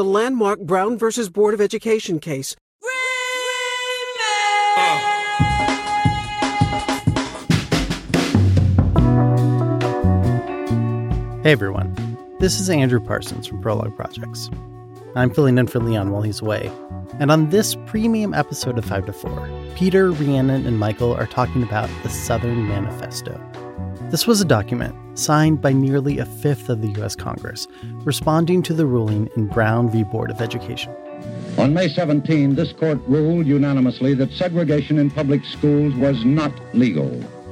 the landmark Brown versus Board of Education case. Hey everyone, this is Andrew Parsons from Prologue Projects. I'm filling in for Leon while he's away, and on this premium episode of 5 to 4, Peter, Rhiannon, and Michael are talking about the Southern Manifesto. This was a document signed by nearly a fifth of the U.S. Congress, responding to the ruling in Brown v. Board of Education. On May 17, this court ruled unanimously that segregation in public schools was not legal.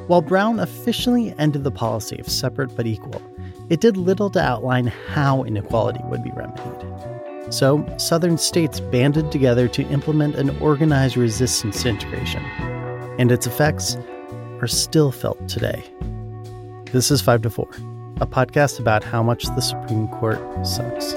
While Brown officially ended the policy of separate but equal, it did little to outline how inequality would be remedied. So, Southern states banded together to implement an organized resistance to integration, and its effects are still felt today. This is 5 to 4, a podcast about how much the Supreme Court sucks.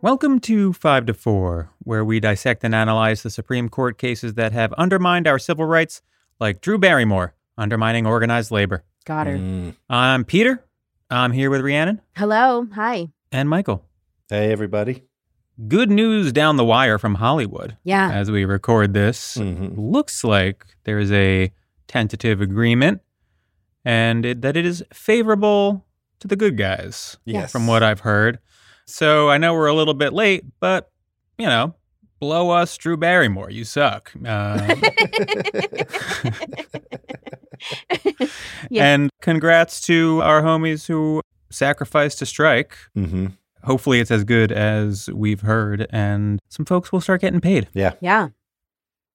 Welcome to 5 to 4, where we dissect and analyze the Supreme Court cases that have undermined our civil rights, like Drew Barrymore undermining organized labor. Got her. Mm. I'm Peter. I'm here with Rhiannon Hello. Hi. and Michael. Hey, everybody. Good news down the wire from Hollywood Yeah. as we record this. Mhm. Looks like there is a tentative agreement and it, that it is favorable to the good guys. Yes. from what I've heard. So I know we're a little bit late, but you know, blow us, Drew Barrymore. You suck. Um, Yeah. And congrats to our homies who sacrificed to strike. hmm Hopefully, it's as good as we've heard, and some folks will start getting paid. Yeah. yeah.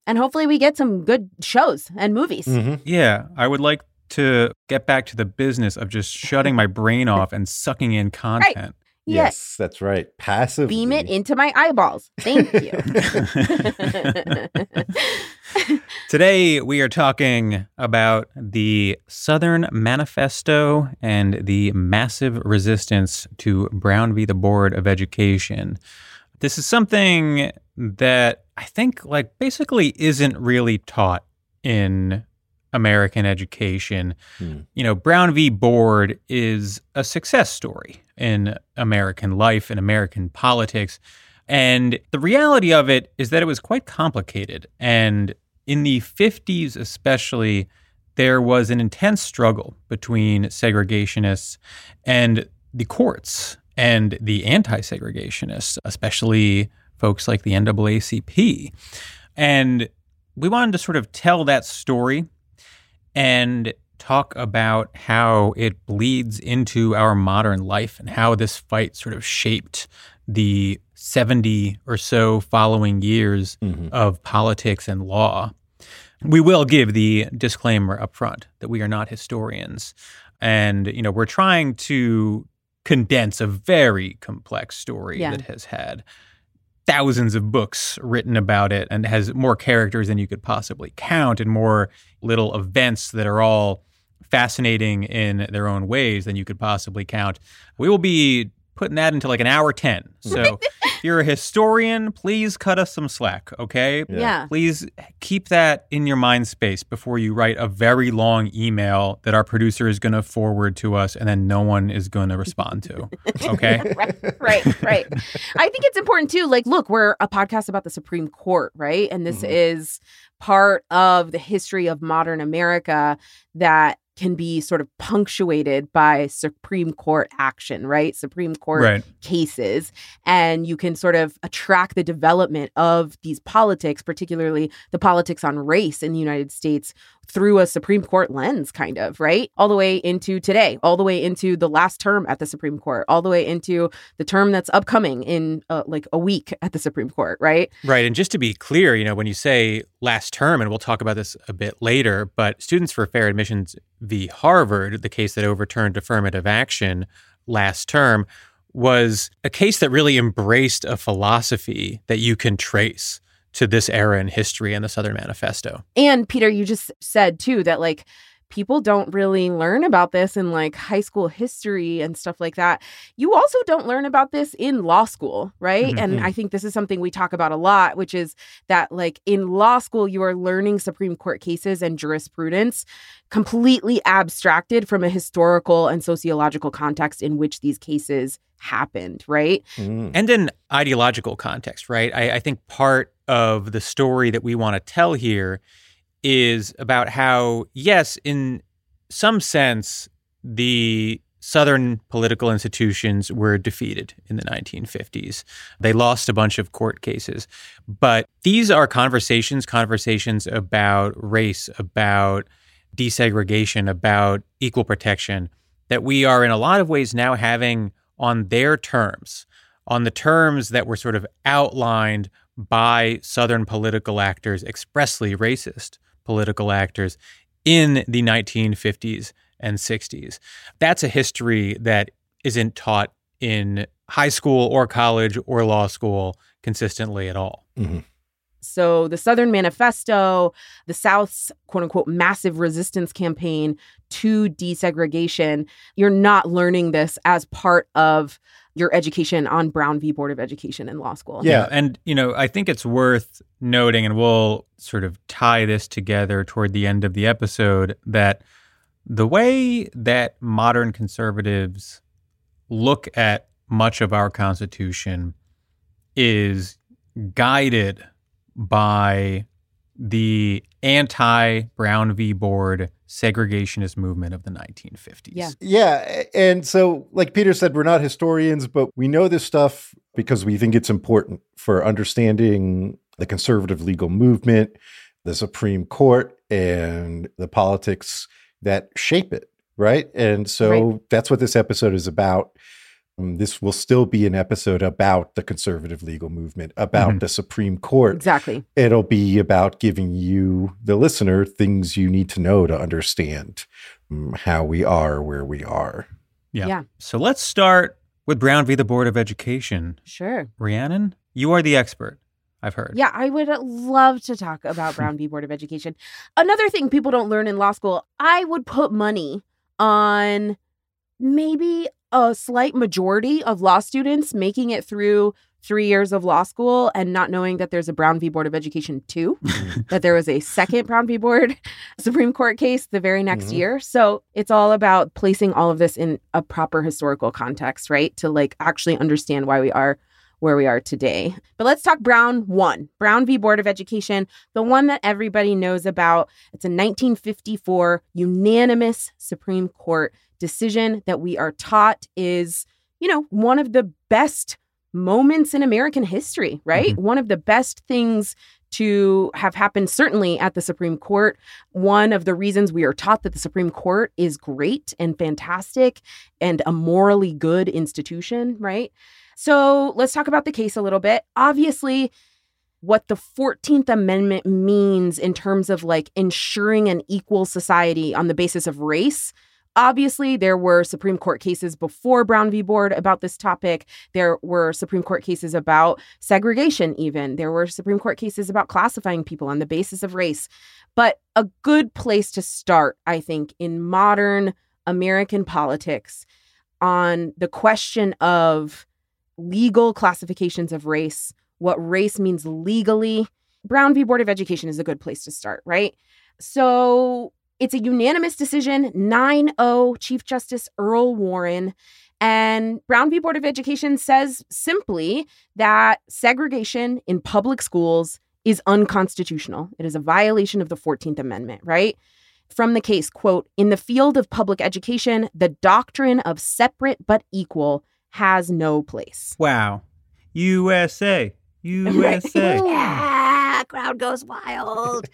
And hopefully we get some good shows and movies. hmm Yeah, I would like to get back to the business of just shutting my brain off and sucking in content. Yes, that's right. Passive. Beam it into my eyeballs. Thank you. Today, we are talking about the Southern Manifesto and the massive resistance to Brown v. the Board of Education. This is something that I think, like, basically isn't really taught in American education. Hmm. You know, Brown v. Board is a success story in American life and American politics. And the reality of it is that it was quite complicated. And in the 50s, especially, there was an intense struggle between segregationists and the courts and the anti segregationists, especially folks like the NAACP. And we wanted to sort of tell that story and talk about how it bleeds into our modern life and how this fight sort of shaped the 70 or so following years Mhm. of politics and law. We will give the disclaimer up front that we are not historians. And, you know, we're trying to condense a very complex story Yeah. that has had thousands of books written about it and has more characters than you could possibly count and more little events that are all fascinating in their own ways than you could possibly count. We will be putting that into like an hour 10. So you're a historian, please cut us some slack, okay? Yeah. yeah. Please keep that in your mind space before you write a very long email that our producer is going to forward to us and then no one is going to respond to. Okay? right, right, right. I think it's important too. Like, look, we're a podcast about the Supreme Court, right? And this Mhm. is part of the history of modern America that can be sort of punctuated by Supreme Court action, right? Supreme Court right. cases and you can sort of track the development of these politics particularly the politics on race in the United States through a Supreme Court lens kind of right all the way into today all the way into the last term at the Supreme Court all the way into the term that's upcoming in uh, like a week at the Supreme Court right Right. And just to be clear, you know, when you say last term, and we'll talk about this a bit later, but Students for Fair Admissions v. Harvard, the case that overturned affirmative action last term, was a case that really embraced a philosophy that you can trace to this era in history and the Southern Manifesto. And Peter, you just said too that like people don't really learn about this in like high school history and stuff like that. You also don't learn about this in law school, right? Mhm. And I think this is something we talk about a lot, which is that like in law school, you are learning Supreme Court cases and jurisprudence completely abstracted from a historical and sociological context in which these cases happened, right? Mm. and an ideological context, right? I, I think part of the story that we want to tell here is about how, yes, in some sense, the Southern political institutions were defeated in the 1950s. They lost a bunch of court cases. But these are conversations, conversations about race, about desegregation, about equal protection that we are in a lot of ways now having on their terms, on the terms that were sort of outlined by Southern political actors, expressly racist political actors in the 1950s and 60s. That's a history that isn't taught in high school or college or law school consistently at all. Mhm. So the Southern Manifesto, the South's quote unquote massive resistance campaign to desegregation, you're not learning this as part of your education on Brown v. Board of Education in law school. Yeah. And, you know, I think it's worth noting, and we'll sort of tie this together toward the end of the episode, that the way that modern conservatives look at much of our Constitution is guided by the anti Brown v. Board segregationist movement of the 1950s. Yeah. Yeah. And so, like Peter said, we're not historians, but we know this stuff because we think it's important for understanding the conservative legal movement, the Supreme Court, and the politics that shape it. Right. And so that's what this episode is about. Um, this will still be an episode about the conservative legal movement, about Mhm. the Supreme Court. Exactly. It'll be about giving you, the listener, things you need to know to understand um, how we are where we are. Yeah. Yeah. So let's start with Brown v. the Board of Education. Sure. Rhiannon, you are the expert, I've heard. Yeah, I would love to talk about Brown v. Board of Education. Another thing people don't learn in law school, I would put money on maybe a slight majority of law students making it through three years of law school and not knowing that there's a Brown v. Board of Education too, that there was a second Brown v. Board Supreme Court case the very next Mhm. year. So it's all about placing all of this in a proper historical context, right? To like actually understand why we are where we are today. But let's talk Brown 1, Brown v. Board of Education, the one that everybody knows about. It's a 1954 unanimous Supreme Court decision that we are taught is, you know, one of the best moments in American history, right? Mm-hmm. One of the best things to have happened, certainly at the Supreme Court. One of the reasons we are taught that the Supreme Court is great and fantastic and a morally good institution, right? So let's talk about the case a little bit. Obviously, what the 14th Amendment means in terms of like ensuring an equal society on the basis of race. Obviously, there were Supreme Court cases before Brown v. Board about this topic. There were Supreme Court cases about segregation, even. There were Supreme Court cases about classifying people on the basis of race. But a good place to start, I think, in modern American politics on the question of legal classifications of race, what race means legally. Brown v. Board of Education is a good place to start, right? So it's a unanimous decision 9 0 Chief Justice Earl Warren. And Brown v. Board of Education says simply that segregation in public schools is unconstitutional. It is a violation of the 14th Amendment, right? From the case, quote, in the field of public education, the doctrine of separate but equal has no place. Wow. USA. USA. yeah, crowd goes wild.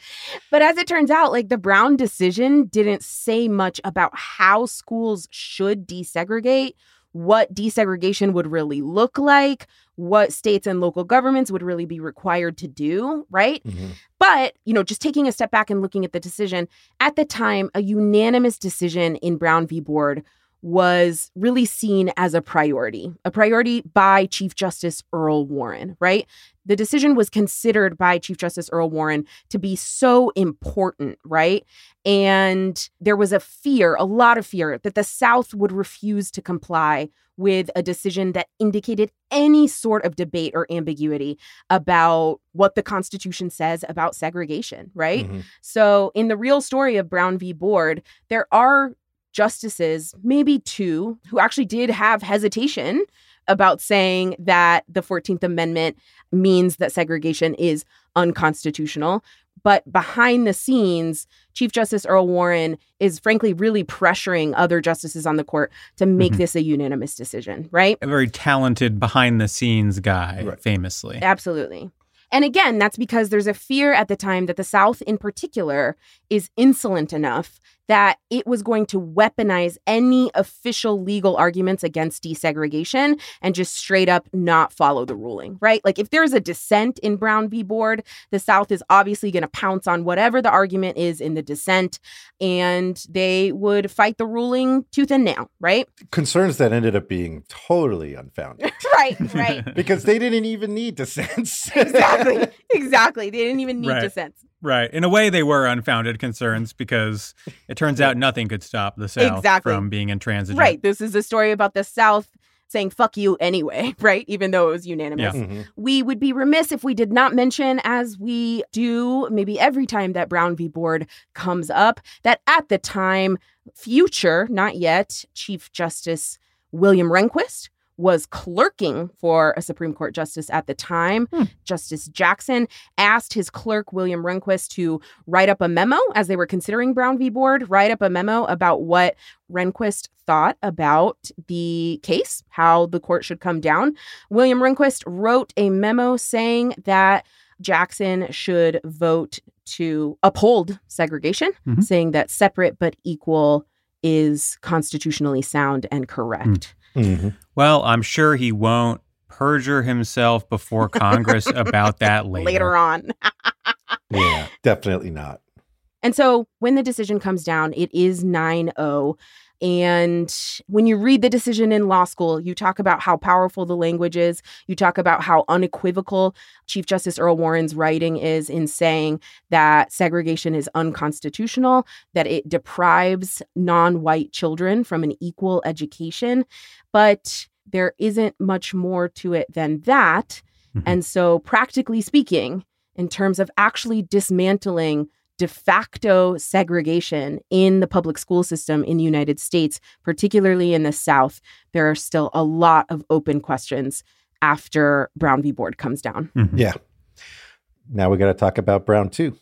but as it turns out, like the Brown decision didn't say much about how schools should desegregate, what desegregation would really look like, what states and local governments would really be required to do, right? Mhm. But, you know, just taking a step back and looking at the decision, at the time, a unanimous decision in Brown v. Board was really seen as a priority, a priority by Chief Justice Earl Warren, right? The decision was considered by Chief Justice Earl Warren to be so important, right? And there was a fear, a lot of fear, that the South would refuse to comply with a decision that indicated any sort of debate or ambiguity about what the Constitution says about segregation, right? Mhm. So, in the real story of Brown v. Board, there are justices, maybe two, who actually did have hesitation about saying that the 14th Amendment means that segregation is unconstitutional. But behind the scenes, Chief Justice Earl Warren is frankly really pressuring other justices on the court to make Mhm. this a unanimous decision, right? A very talented behind the scenes guy, Right. famously. Absolutely. And again, that's because there's a fear at the time that the South, in particular, is insolent enough that it was going to weaponize any official legal arguments against desegregation and just straight up not follow the ruling, right? Like if there's a dissent in Brown v. Board, the South is obviously going to pounce on whatever the argument is in the dissent and they would fight the ruling tooth and nail, right? Concerns that ended up being totally unfounded right, right. because they didn't even need dissents. exactly. Exactly. They didn't even need Right. dissents. Right. In a way, they were unfounded concerns because it turns out nothing could stop the South Exactly. from being intransigent. Right. This is a story about the South saying fuck you anyway, right? Even though it was unanimous. Yeah. Mhm. We would be remiss if we did not mention, as we do maybe every time that Brown v. Board comes up, that at the time, future, not yet, Chief Justice William Rehnquist was clerking for a Supreme Court justice at the time. Hmm. Justice Jackson asked his clerk, William Rehnquist, to write up a memo as they were considering Brown v. Board, write up a memo about what Rehnquist thought about the case, how the court should come down. William Rehnquist wrote a memo saying that Jackson should vote to uphold segregation, Mhm. saying that separate but equal is constitutionally sound and correct. Mhm. Well, I'm sure he won't perjure himself before Congress about that later. Later on. Yeah, definitely not. And so when the decision comes down, it is 9 0. And when you read the decision in law school, you talk about how powerful the language is. You talk about how unequivocal Chief Justice Earl Warren's writing is in saying that segregation is unconstitutional, that it deprives non white children from an equal education. But there isn't much more to it than that. Mhm. And so, practically speaking, in terms of actually dismantling de facto segregation in the public school system in the United States, particularly in the South, there are still a lot of open questions after Brown v. Board comes down. Mhm. Yeah. Now we got to talk about Brown too.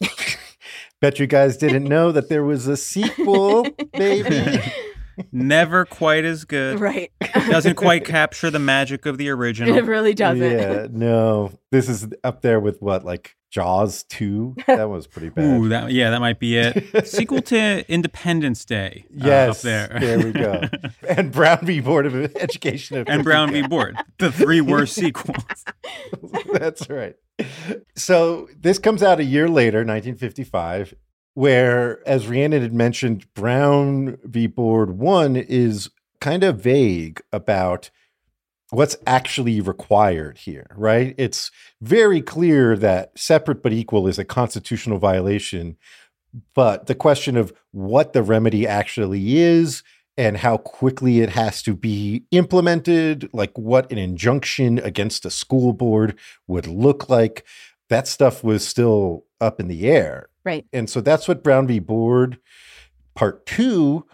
Bet you guys didn't know that there was a sequel, baby. Never quite as good. right. Doesn't quite capture the magic of the original. it really doesn't. Yeah, no. This is up there with what, like Jaws 2? That was pretty bad. Ooh, that yeah, that might be it. Sequel to Independence Day. uh, yes. up there. there we go. And Brown v. Board of Education. of and Brown v. Board, the three worst sequels. That's right. So this comes out a year later, 1955, where, as Rhiannon had mentioned, Brown v. Board 1 is kind of vague about what's actually required here, right? It's very clear that separate but equal is a constitutional violation. But the question of what the remedy actually is and how quickly it has to be implemented, like what an injunction against a school board would look like, that stuff was still up in the air. Right. And so that's what Brown v. Board Part Two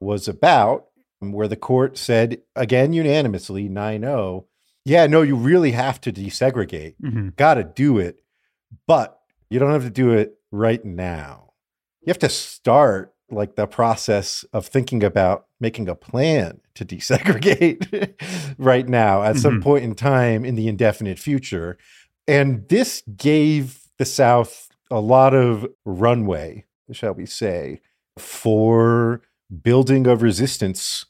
was about, where the court said, again, unanimously, 9 0, yeah, no, you really have to desegregate. Mhm. Got to do it, but you don't have to do it right now. You have to start like the process of thinking about making a plan to desegregate right now at some Mhm. point in time in the indefinite future. And this gave the South a lot of runway, shall we say, for building of resistance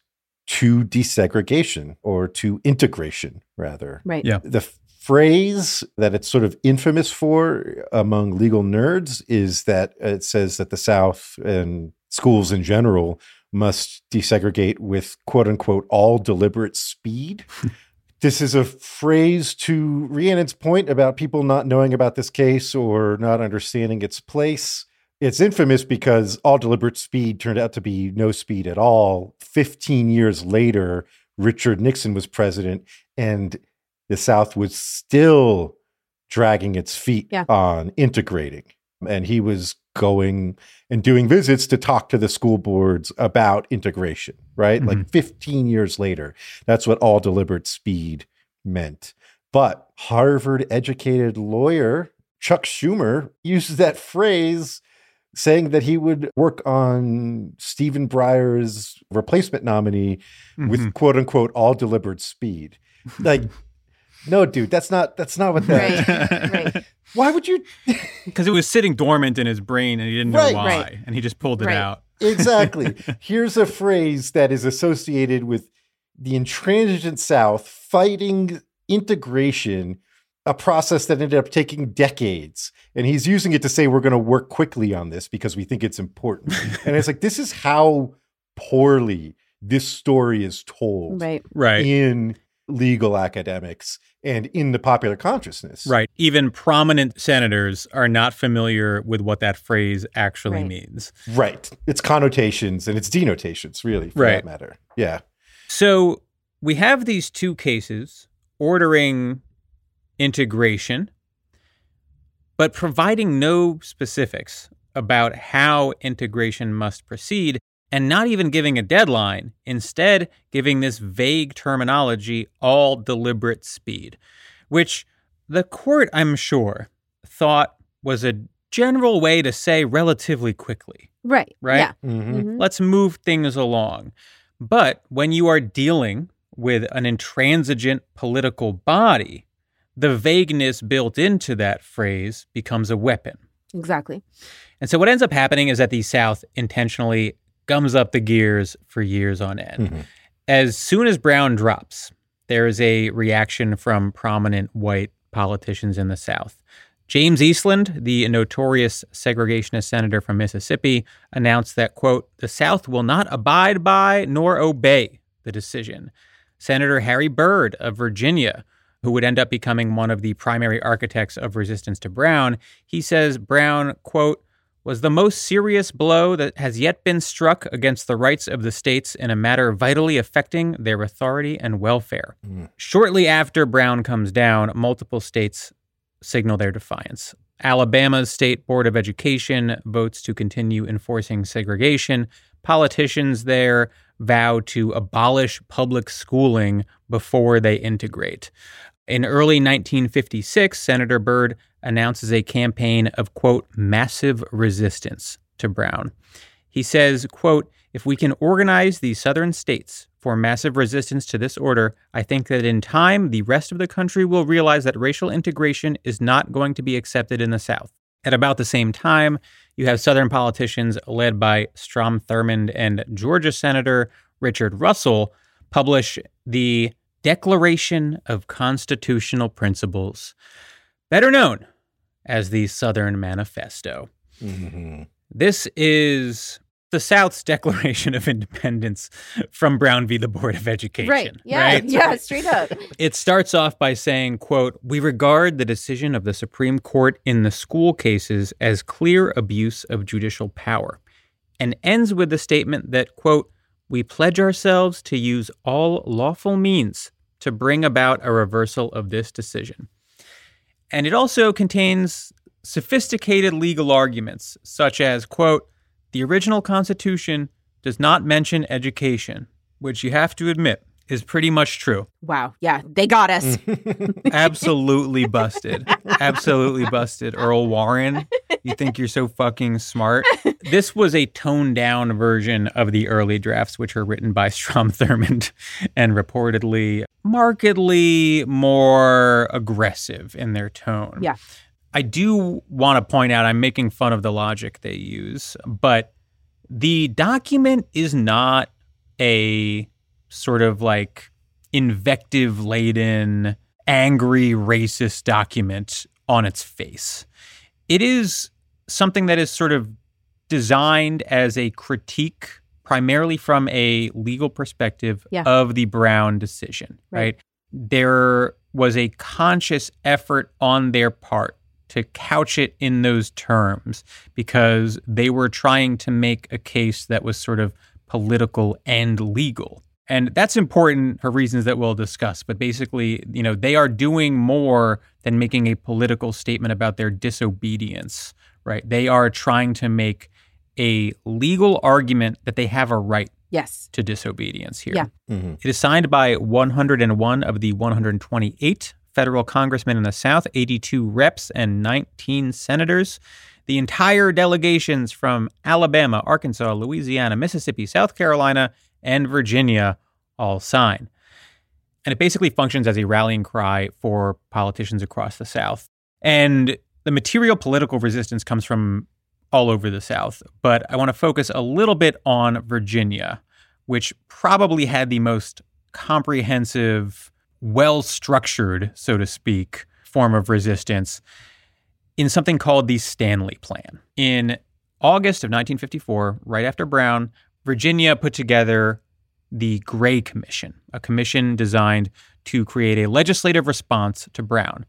to desegregation or to integration, rather. Right. Yeah. The phrase that it's sort of infamous for among legal nerds is that it says that the South and schools in general must desegregate with quote unquote all deliberate speed. this is a phrase to Rhiannon's point about people not knowing about this case or not understanding its place. It's infamous because all deliberate speed turned out to be no speed at all. 15 years later, Richard Nixon was president, and the South was still dragging its feet Yeah. on integrating. And he was going and doing visits to talk to the school boards about integration, right? Like 15 years later, that's what all deliberate speed meant. But Harvard educated lawyer Chuck Schumer uses that phrase saying that he would work on Stephen Breyer's replacement nominee with Mhm. quote unquote all deliberate speed. Like, no, dude, that's not that's not what that. Right, right. Why would you because it was sitting dormant in his brain and he didn't know Right, why, right. and he just pulled it Right. out. exactly? Here's a phrase that is associated with the intransigent South fighting integration, a process that ended up taking decades. And he's using it to say we're going to work quickly on this because we think it's important. and it's like this is how poorly this story is told Right. Right. in legal academics and in the popular consciousness. Right. Even prominent senators are not familiar with what that phrase actually Right. means. Right. It's connotations and it's denotations, really, for Right. that matter. Yeah. So we have these two cases ordering integration, but providing no specifics about how integration must proceed and not even giving a deadline, instead, giving this vague terminology, all deliberate speed, which the court, I'm sure, thought was a general way to say relatively quickly, Right. right? Yeah. Mhm. Mhm. Let's move things along. But when you are dealing with an intransigent political body, the vagueness built into that phrase becomes a weapon. Exactly. And so what ends up happening is that the South intentionally gums up the gears for years on end. Mhm. As soon as Brown drops, there is a reaction from prominent white politicians in the South. James Eastland, the notorious segregationist senator from Mississippi, announced that, quote, the South will not abide by nor obey the decision. Senator Harry Byrd of Virginia, who would end up becoming one of the primary architects of resistance to Brown, he says Brown, quote, was the most serious blow that has yet been struck against the rights of the states in a matter vitally affecting their authority and welfare. Mm. Shortly after Brown comes down, multiple states signal their defiance. Alabama's State Board of Education votes to continue enforcing segregation. Politicians there vow to abolish public schooling before they integrate. In early 1956, Senator Byrd announces a campaign of, quote, massive resistance to Brown. He says, quote, if we can organize the southern states for massive resistance to this order, I think that in time the rest of the country will realize that racial integration is not going to be accepted in the South. At about the same time, you have Southern politicians led by Strom Thurmond and Georgia Senator Richard Russell publish the Declaration of Constitutional Principles, better known as the Southern Manifesto. Mhm. This is the South's Declaration of Independence from Brown v. the Board of Education. Right. Yeah. right? Yeah. Straight up. It starts off by saying, quote, we regard the decision of the Supreme Court in the school cases as clear abuse of judicial power, and ends with the statement that, quote, we pledge ourselves to use all lawful means to bring about a reversal of this decision. And it also contains sophisticated legal arguments, such as, quote, the original Constitution does not mention education, which you have to admit is pretty much true. Wow. Yeah. They got us. Mm. Absolutely busted. Absolutely busted. Earl Warren, you think you're so fucking smart. This was a toned down version of the early drafts, which were written by Strom Thurmond and reportedly markedly more aggressive in their tone. Yeah. I do want to point out I'm making fun of the logic they use, but the document is not a sort of like invective laden, angry, racist document on its face. It is something that is sort of designed as a critique, primarily from a legal perspective Yeah. of the Brown decision, Right. right? There was a conscious effort on their part to couch it in those terms because they were trying to make a case that was sort of political and legal. And that's important for reasons that we'll discuss. But basically, you know, they are doing more than making a political statement about their disobedience, right? They are trying to make a legal argument that they have a right Yes. to disobedience here. Yeah. Mhm. It is signed by 101 of the 128 federal congressmen in the South, 82 reps, and 19 senators. The entire delegations from Alabama, Arkansas, Louisiana, Mississippi, South Carolina, and Virginia all sign. And it basically functions as a rallying cry for politicians across the South. And the material political resistance comes from all over the South, but I want to focus a little bit on Virginia, which probably had the most comprehensive, well structured, so to speak, form of resistance in something called the Stanley Plan. In August of 1954, right after Brown, Virginia put together the Gray Commission, a commission designed to create a legislative response to Brown.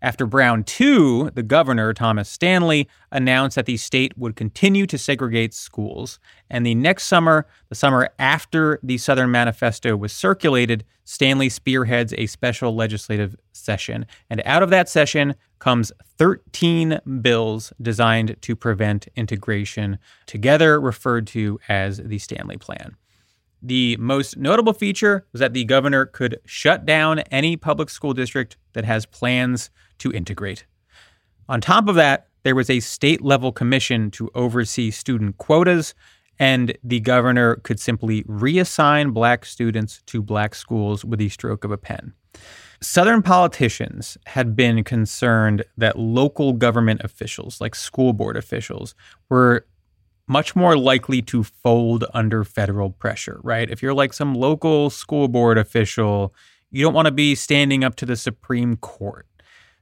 After Brown 2, the governor, Thomas Stanley, announced that the state would continue to segregate schools. And the next summer, the summer after the Southern Manifesto was circulated, Stanley spearheads a special legislative session. And out of that session comes 13 bills designed to prevent integration, together referred to as the Stanley Plan. The most notable feature was that the governor could shut down any public school district that has plans to integrate. On top of that, there was a state level commission to oversee student quotas, and the governor could simply reassign black students to black schools with the stroke of a pen. Southern politicians had been concerned that local government officials, like school board officials, were much more likely to fold under federal pressure, right? If you're like some local school board official, you don't want to be standing up to the Supreme Court.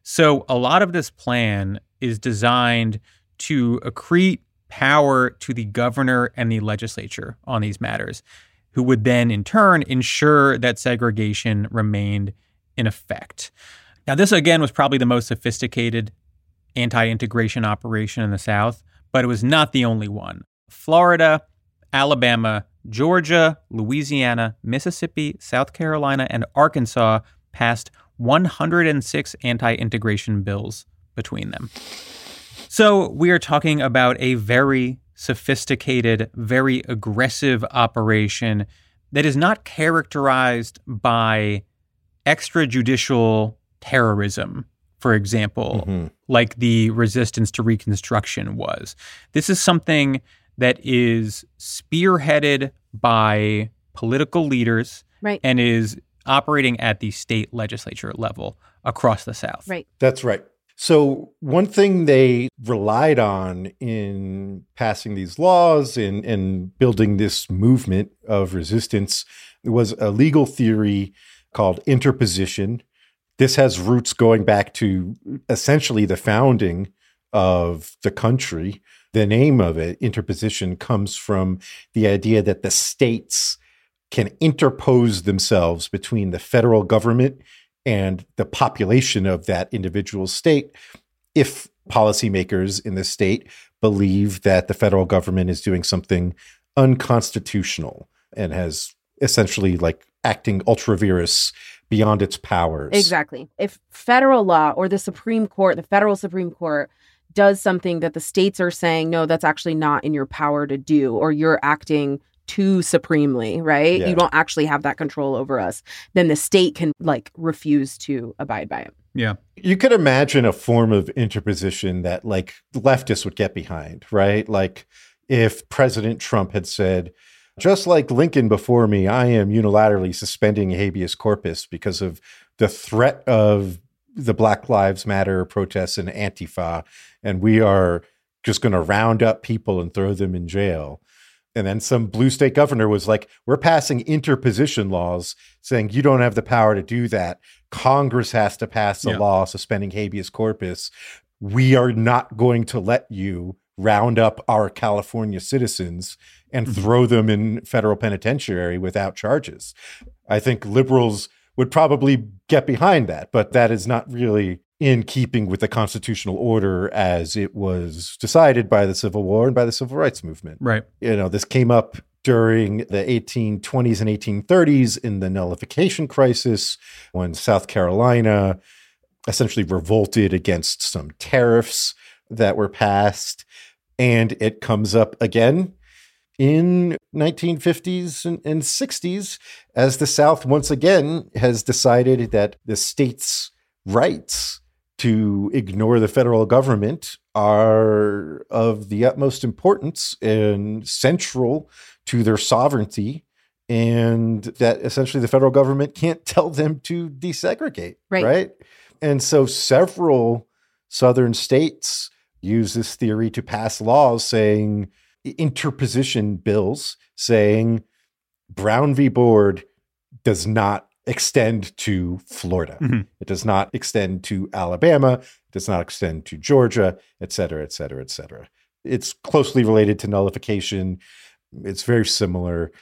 So, a lot of this plan is designed to accrete power to the governor and the legislature on these matters, who would then, in turn, ensure that segregation remained in effect. Now, this again was probably the most sophisticated anti integration operation in the South, but it was not the only one. Florida, Alabama, Georgia, Louisiana, Mississippi, South Carolina, and Arkansas passed 106 anti integration bills between them. So we are talking about a very sophisticated, very aggressive operation that is not characterized by extrajudicial terrorism, for example, Mhm. like the resistance to Reconstruction was. This is something that is spearheaded by political leaders Right. and is operating at the state legislature level across the South. Right. That's right. So, one thing they relied on in passing these laws and, and building this movement of resistance was a legal theory called interposition. This has roots going back to essentially the founding of the country. The name of it, interposition, comes from the idea that the states can interpose themselves between the federal government and the population of that individual state if policymakers in the state believe that the federal government is doing something unconstitutional and has essentially like acting ultra vires beyond its powers. Exactly. If federal law or the Supreme Court, the federal Supreme Court, does something that the states are saying, no, that's actually not in your power to do, or you're acting too supremely, right? Yeah. You don't actually have that control over us, then the state can like refuse to abide by it. Yeah. You could imagine a form of interposition that like leftists would get behind, right? Like if President Trump had said, just like Lincoln before me, I am unilaterally suspending habeas corpus because of the threat of the Black Lives Matter protests and Antifa, and we are just going to round up people and throw them in jail. And then some blue state governor was like, We're passing interposition laws saying you don't have the power to do that. Congress has to pass a Yeah. law suspending habeas corpus. We are not going to let you round up our California citizens and mm-hmm. throw them in federal penitentiary without charges. I think liberals would probably get behind that, but that is not really in keeping with the constitutional order as it was decided by the Civil War and by the Civil Rights Movement. Right. You know, this came up during the 1820s and 1830s in the nullification crisis when South Carolina essentially revolted against some tariffs that were passed. And it comes up again in 1950s and, and 60s as the South once again has decided that the state's rights to ignore the federal government are of the utmost importance and central to their sovereignty and that essentially the federal government can't tell them to desegregate Right. right and so several southern states use this theory to pass laws saying interposition bills saying brown v board does not extend to Florida. Mhm. It does not extend to Alabama. It does not extend to Georgia, et cetera, et cetera, et cetera. It's closely related to nullification. It's very similar,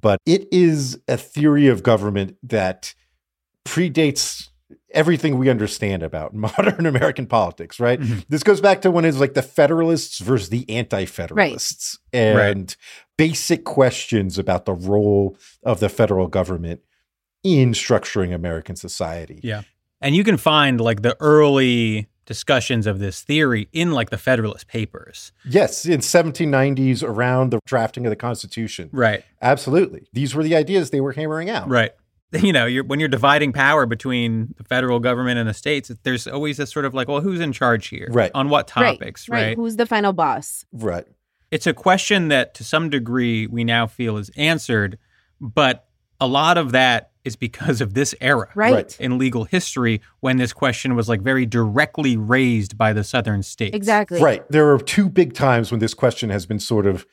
but it is a theory of government that predates everything we understand about modern American politics, right? Mhm. This goes back to when it's like the Federalists versus the Anti-Federalists and basic questions about the role of the federal government in structuring American society. Yeah. And you can find like the early discussions of this theory in like the Federalist Papers. Yes, in 1790s around the drafting of the Constitution. Right. Absolutely. These were the ideas they were hammering out. Right. You know, you're, when you're dividing power between the federal government and the states, there's always this sort of like, well, who's in charge here? Right. On what topics? right, right? Who's the final boss? Right. it's a question that to some degree we now feel is answered, but a lot of that is because of this era Right. Right. in legal history when this question was like very directly raised by the southern states. Exactly. Right. There are two big times when this question has been sort of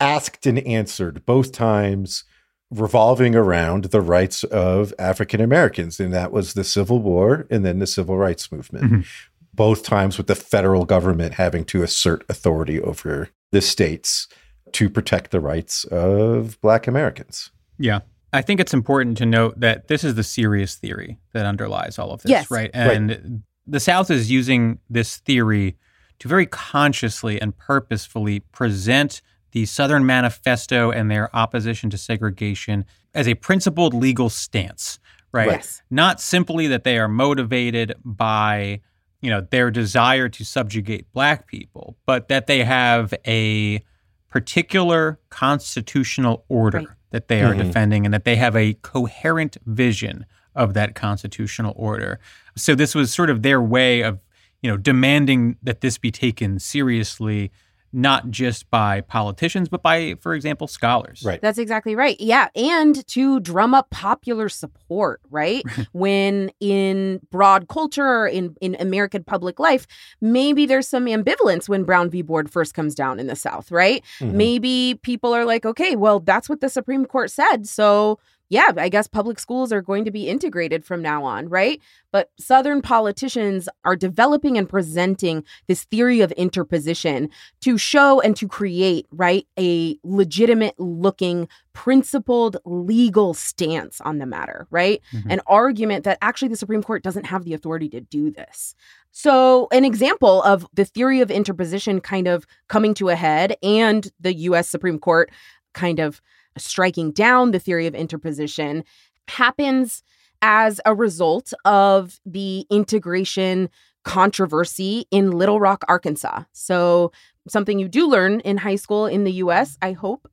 asked and answered, both times revolving around the rights of African Americans. And that was the Civil War and then the Civil Rights Movement. Mhm. Both times with the federal government having to assert authority over the states to protect the rights of Black Americans. Yeah. I think it's important to note that this is the serious theory that underlies all of this, Yes. right? And the South is using this theory to very consciously and purposefully present the Southern Manifesto and their opposition to segregation as a principled legal stance, right? Yes. Not simply that they are motivated by, you know, their desire to subjugate black people, but that they have a particular constitutional order Right. That they are Mhm. defending and that they have a coherent vision of that constitutional order. So this was sort of their way of, you know, demanding that this be taken seriously not just by politicians but by for example scholars. Right. That's exactly right. Yeah. And to drum up popular support, right? when in broad culture, in, in American public life, maybe there's some ambivalence when Brown v. Board first comes down in the South, right? Mhm. Maybe people are like, okay, well, that's what the Supreme Court said. So, yeah, I guess public schools are going to be integrated from now on, right? But Southern politicians are developing and presenting this theory of interposition to show and to create, right, a legitimate looking, principled legal stance on the matter, right? Mhm. An argument that actually the Supreme Court doesn't have the authority to do this. So, an example of the theory of interposition kind of coming to a head and the US Supreme Court kind of striking down the theory of interposition happens as a result of the integration controversy in Little Rock, Arkansas. So, something you do learn in high school in the US, I hope,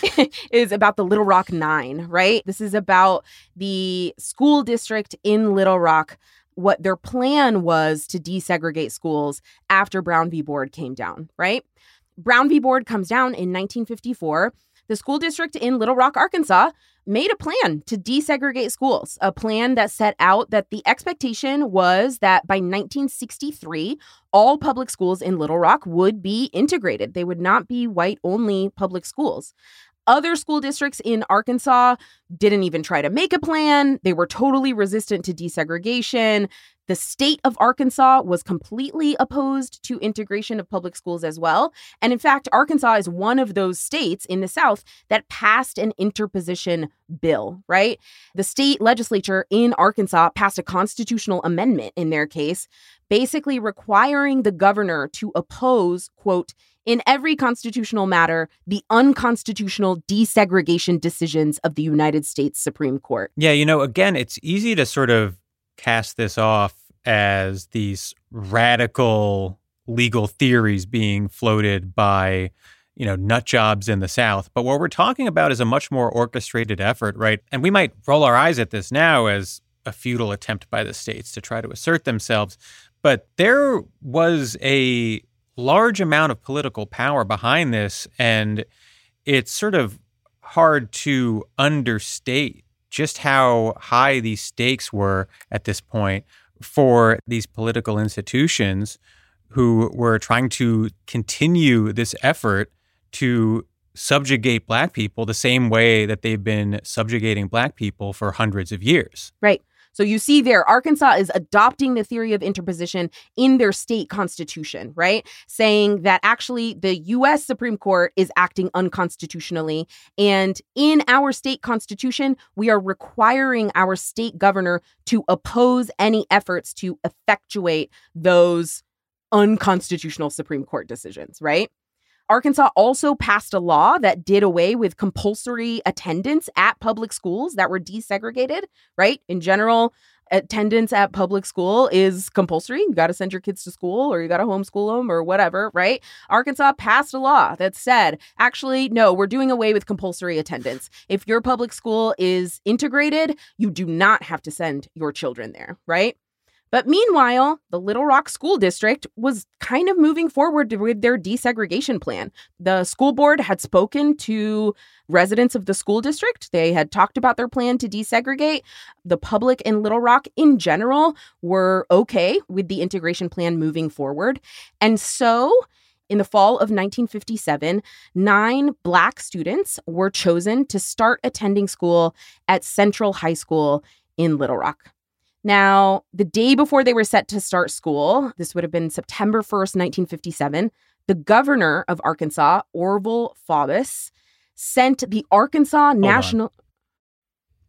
is about the Little Rock Nine, right? This is about the school district in Little Rock. What their plan was to desegregate schools after Brown v. Board came down, right? Brown v. Board comes down in 1954. The school district in Little Rock, Arkansas made a plan to desegregate schools, a plan that set out that the expectation was that by 1963, all public schools in Little Rock would be integrated. They would not be white only public schools. Other school districts in Arkansas didn't even try to make a plan. They were totally resistant to desegregation. The state of Arkansas was completely opposed to integration of public schools as well. And in fact, Arkansas is one of those states in the South that passed an interposition bill, right? The state legislature in Arkansas passed a constitutional amendment in their case, basically requiring the governor to oppose, quote, in every constitutional matter, the unconstitutional desegregation decisions of the United States Supreme Court. Yeah, you know, again, it's easy to sort of cast this off as these radical legal theories being floated by you know nut jobs in the south. But what we're talking about is a much more orchestrated effort right? And we might roll our eyes at this now as a futile attempt by the states to try to assert themselves. But there was a large amount of political power behind this, and it's sort of hard to understate just how high these stakes were at this point for these political institutions who were trying to continue this effort to subjugate black people the same way that they've been subjugating black people for hundreds of years. Right. So you see there, Arkansas is adopting the theory of interposition in their state constitution, right? Saying that actually the US Supreme Court is acting unconstitutionally. And in our state constitution, we are requiring our state governor to oppose any efforts to effectuate those unconstitutional Supreme Court decisions, right? Arkansas also passed a law that did away with compulsory attendance at public schools that were desegregated, right? In general, attendance at public school is compulsory. You got to send your kids to school or you got to homeschool them or whatever, right? Arkansas passed a law that said, actually, no, we're doing away with compulsory attendance. If your public school is integrated, you do not have to send your children there, right? But meanwhile, the Little Rock School District was kind of moving forward with their desegregation plan. The school board had spoken to residents of the school district. They had talked about their plan to desegregate. The public in Little Rock in general were okay with the integration plan moving forward. And so, in the fall of 1957, nine Black students were chosen to start attending school at Central High School in Little Rock. Now, the day before they were set to start school, this would have been September 1st, 1957, the governor of Arkansas, Orville Faubus, sent the Arkansas Hold National. On.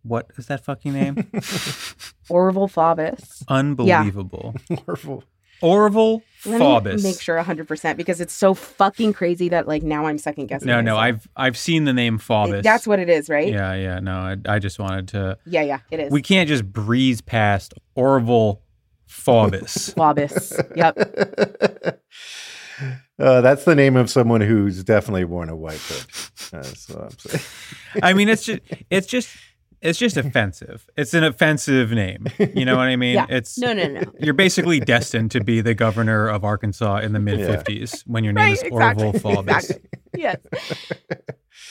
What is that fucking name? Orville Faubus. Unbelievable. Orval. Orval Let Faubus. me make sure 100% because it's so fucking crazy that like now I'm second guessing. No, no, myself. I've I've seen the name Faubus. That's what it is, right? Yeah, yeah. No, I, I just wanted to. yeah, yeah, it is. We can't just breeze past Orval Faubus. Faubus. Yep. Uh, that's the name of someone who's definitely worn a white hood. That's what I'm saying. I mean, it's just it's just it's just offensive. It's an offensive name. You know what I mean? Yeah. It's No, no, no. You're basically destined to be the governor of Arkansas in the mid 50s when your name Right, is exactly. Orval Faubus. Exactly. Yes.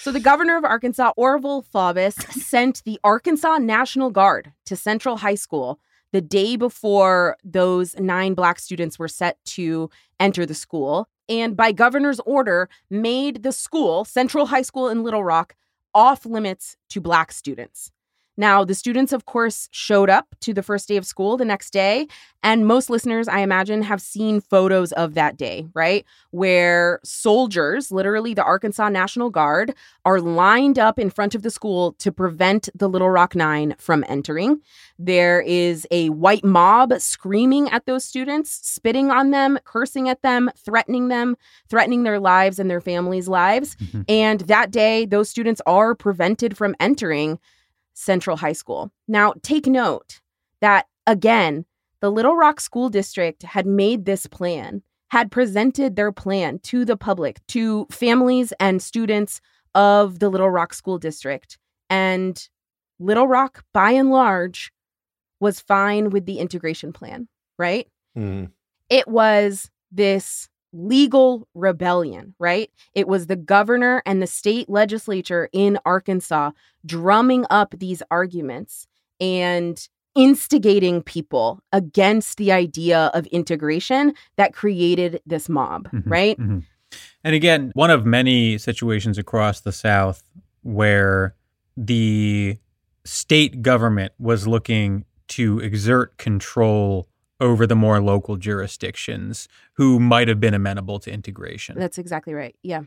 So the governor of Arkansas, Orval Faubus, sent the Arkansas National Guard to Central High School the day before those nine black students were set to enter the school. And by governor's order, made the school, Central High School in Little Rock, off limits to black students. Now, the students, of course, showed up to the first day of school the next day. And most listeners, I imagine, have seen photos of that day, right? Where soldiers, literally the Arkansas National Guard, are lined up in front of the school to prevent the Little Rock Nine from entering. There is a white mob screaming at those students, spitting on them, cursing at them, threatening them, threatening their lives and their families' lives. Mhm. And that day, those students are prevented from entering Central High School. Now, take note that again, the Little Rock School District had made this plan, had presented their plan to the public, to families and students of the Little Rock School District. And Little Rock, by and large, was fine with the integration plan, right? Mhm. it was this legal rebellion, right? It was the governor and the state legislature in Arkansas drumming up these arguments and instigating people against the idea of integration that created this mob, Mhm, right? mhm. And again, one of many situations across the South where the state government was looking to exert control over the more local jurisdictions who might have been amenable to integration. That's exactly right. Yeah.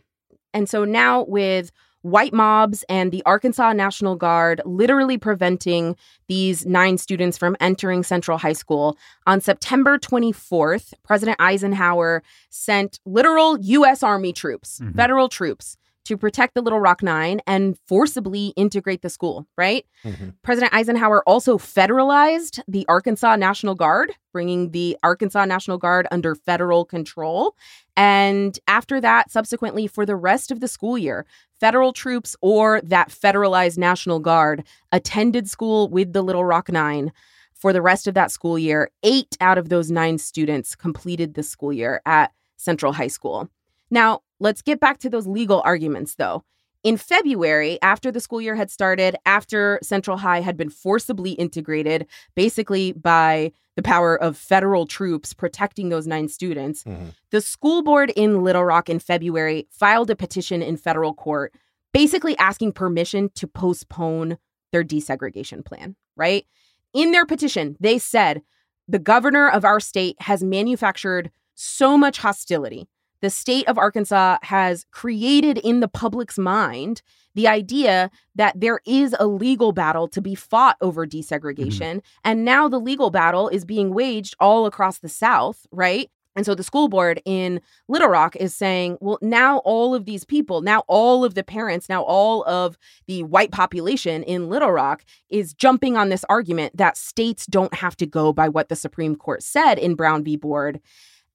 And so now with white mobs and the Arkansas National Guard literally preventing these nine students from entering Central High School. On September 24th, President Eisenhower sent literal U.S. Army troops, Mhm. federal troops, to protect the Little Rock Nine and forcibly integrate the school, right? Mhm. President Eisenhower also federalized the Arkansas National Guard, bringing the Arkansas National Guard under federal control. And after that, subsequently, for the rest of the school year, federal troops or that federalized National Guard attended school with the Little Rock Nine. For the rest of that school year, eight out of those nine students completed the school year at Central High School. Now, let's get back to those legal arguments, though. In February, after the school year had started, after Central High had been forcibly integrated, basically by the power of federal troops protecting those nine students, Mhm. the school board in Little Rock in February filed a petition in federal court, basically asking permission to postpone their desegregation plan, right? In their petition, they said the governor of our state has manufactured so much hostility. The state of Arkansas has created in the public's mind the idea that there is a legal battle to be fought over mm-hmm. desegregation. And now the legal battle is being waged all across the South, right? And so the school board in Little Rock is saying, well, now all of these people, now all of the parents, now all of the white population in Little Rock is jumping on this argument that states don't have to go by what the Supreme Court said in Brown v. Board.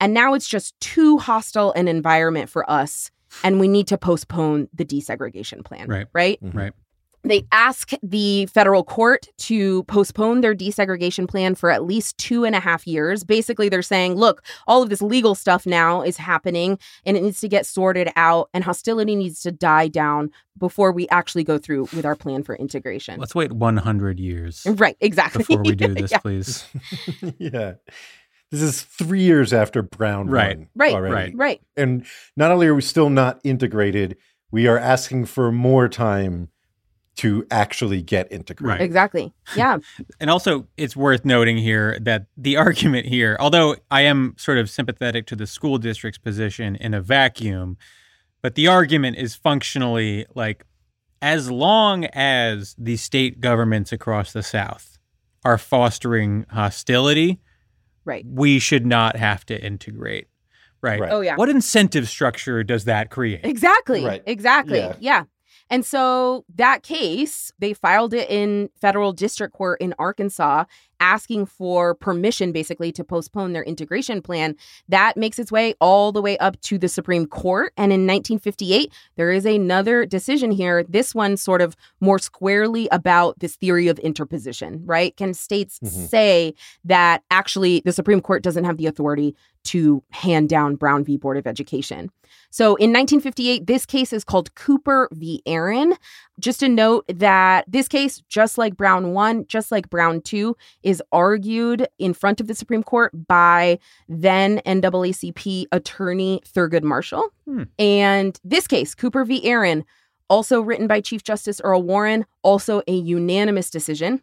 And now it's just too hostile an environment for us. And we need to postpone the desegregation plan. Right. Right. Mhm. Right. They ask the federal court to postpone their desegregation plan for at least two and a half years. Basically, they're saying, look, all of this legal stuff now is happening and it needs to get sorted out, and hostility needs to die down before we actually go through with our plan for integration. Let's wait 100 years right, exactly. before we do this, Yeah. please. yeah. This is three years after Brown Right. won Right, already. right. Right. And not only are we still not integrated, we are asking for more time to actually get integrated. Right. Exactly. Yeah. And also, it's worth noting here that the argument here, although I am sort of sympathetic to the school district's position in a vacuum, but the argument is functionally like as long as the state governments across the South are fostering hostility, Right. we should not have to integrate. Right. Right. Oh, yeah. What incentive structure does that create? Exactly. Right. Exactly. Yeah. Yeah. And so that case, they filed it in federal district court in Arkansas, asking for permission basically to postpone their integration plan. That makes its way all the way up to the Supreme Court. And in 1958, there is another decision here, this one sort of more squarely about this theory of interposition, right? Can states Mhm. say that actually the Supreme Court doesn't have the authority to hand down Brown v. Board of Education? So in 1958, this case is called Cooper v. Aaron. Just a note that this case, just like Brown 1, just like Brown 2, is argued in front of the Supreme Court by then NAACP attorney Thurgood Marshall. Hmm. And this case, Cooper v. Aaron, also written by Chief Justice Earl Warren, also a unanimous decision.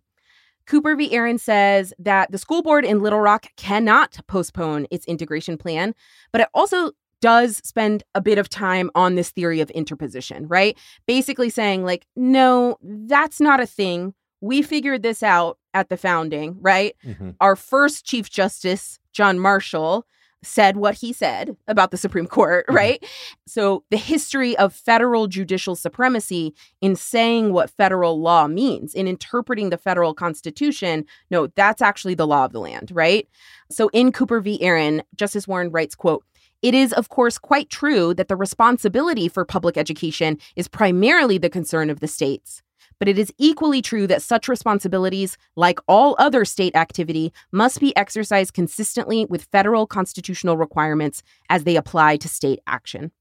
Cooper v. Aaron says that the school board in Little Rock cannot postpone its integration plan, but it also does spend a bit of time on this theory of interposition, right? Basically saying, like, no, that's not a thing. We figured this out at the founding, right? Mhm. Our first Chief Justice, John Marshall, said what he said about the Supreme Court, Mhm. right? So the history of federal judicial supremacy in saying what federal law means, in interpreting the federal constitution, no, that's actually the law of the land, right? So in Cooper v. Aaron, Justice Warren writes, quote, it is, of course, quite true that the responsibility for public education is primarily the concern of the states. But it is equally true that such responsibilities, like all other state activity, must be exercised consistently with federal constitutional requirements as they apply to state action.